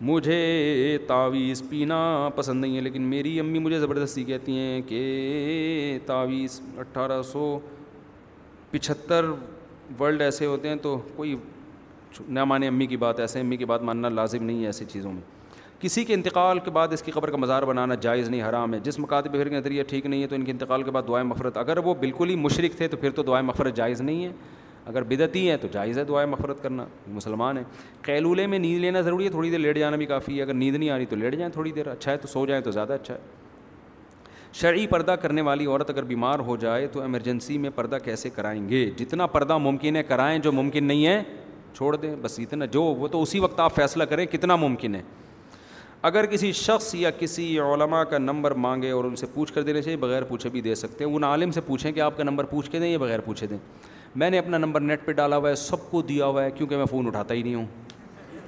مجھے تعویذ پینا پسند نہیں ہے، لیکن میری امی مجھے زبردستی کہتی ہیں کہ تعویذ اٹھارہ سو پچہتر ورلڈ ایسے ہوتے ہیں تو کوئی نہ مانے امی کی بات، ایسے امی کی بات ماننا لازم نہیں ہے ایسی چیزوں میں۔ کسی کے انتقال کے بعد اس کی قبر کا مزار بنانا جائز نہیں، حرام ہے۔ جس مکاتب بہر کے نظریہ ٹھیک نہیں ہے تو ان کے انتقال کے بعد دعائیں مفرت اگر وہ بالکل ہی مشرق تھے تو پھر تو دعائیں مفرت جائز نہیں ہے۔ اگر بدتی ہیں تو جائز ہے دعائیں مفرت کرنا، مسلمان ہیں۔ قیلولے میں نیند لینا ضروری ہے، تھوڑی دیر لیٹ جانا بھی کافی ہے۔ اگر نیند نہیں آ رہی تو لیٹ جائیں تھوڑی دیر اچھا ہے تو سو جائیں تو زیادہ اچھا ہے۔ شرعی پردہ کرنے والی عورت اگر بیمار ہو جائے تو ایمرجنسی میں پردہ کیسے کرائیں گے؟ جتنا پردہ ممکن ہے کرائیں، جو ممکن نہیں ہے چھوڑ دیں۔ بس اتنا جو، وہ تو اسی وقت آپ فیصلہ کریں کتنا ممکن ہے۔ اگر کسی شخص یا کسی علماء کا نمبر مانگے اور ان سے پوچھ کر دینا چاہیے بغیر پوچھے بھی دے سکتے ہیں ان عالم سے پوچھیں کہ آپ کا نمبر پوچھ کے دیں یا بغیر پوچھے دیں۔ میں نے اپنا نمبر نیٹ پہ ڈالا ہوا ہے، سب کو دیا ہوا ہے، کیونکہ میں فون اٹھاتا ہی نہیں ہوں۔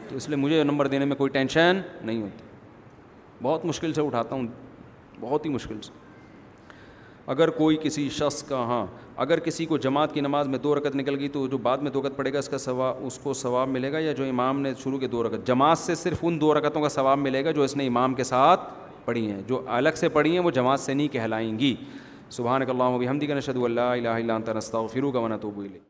تو اس لیے مجھے نمبر دینے میں کوئی ٹینشن نہیں ہوتی۔ بہت مشکل سے اٹھاتا ہوں، بہت ہی مشکل سے۔ اگر کوئی کسی شخص کا ہاں اگر کسی کو جماعت کی نماز میں دو رکعت نکل گئی تو جو بعد میں دو رکعت پڑے گا، اس کا ثواب، اس کو ثواب ملے گا یا جو امام نے شروع کے دو رکعت، جماعت سے صرف ان دو رکعتوں کا ثواب ملے گا جو اس نے امام کے ساتھ پڑھی ہیں، جو الگ سے پڑھی ہیں، وہ جماعت سے نہیں کہلائیں گی۔ سبحان اللہ و بحمدک نشهد ان لا الہ الا انت نستغفرک و نتوب الیک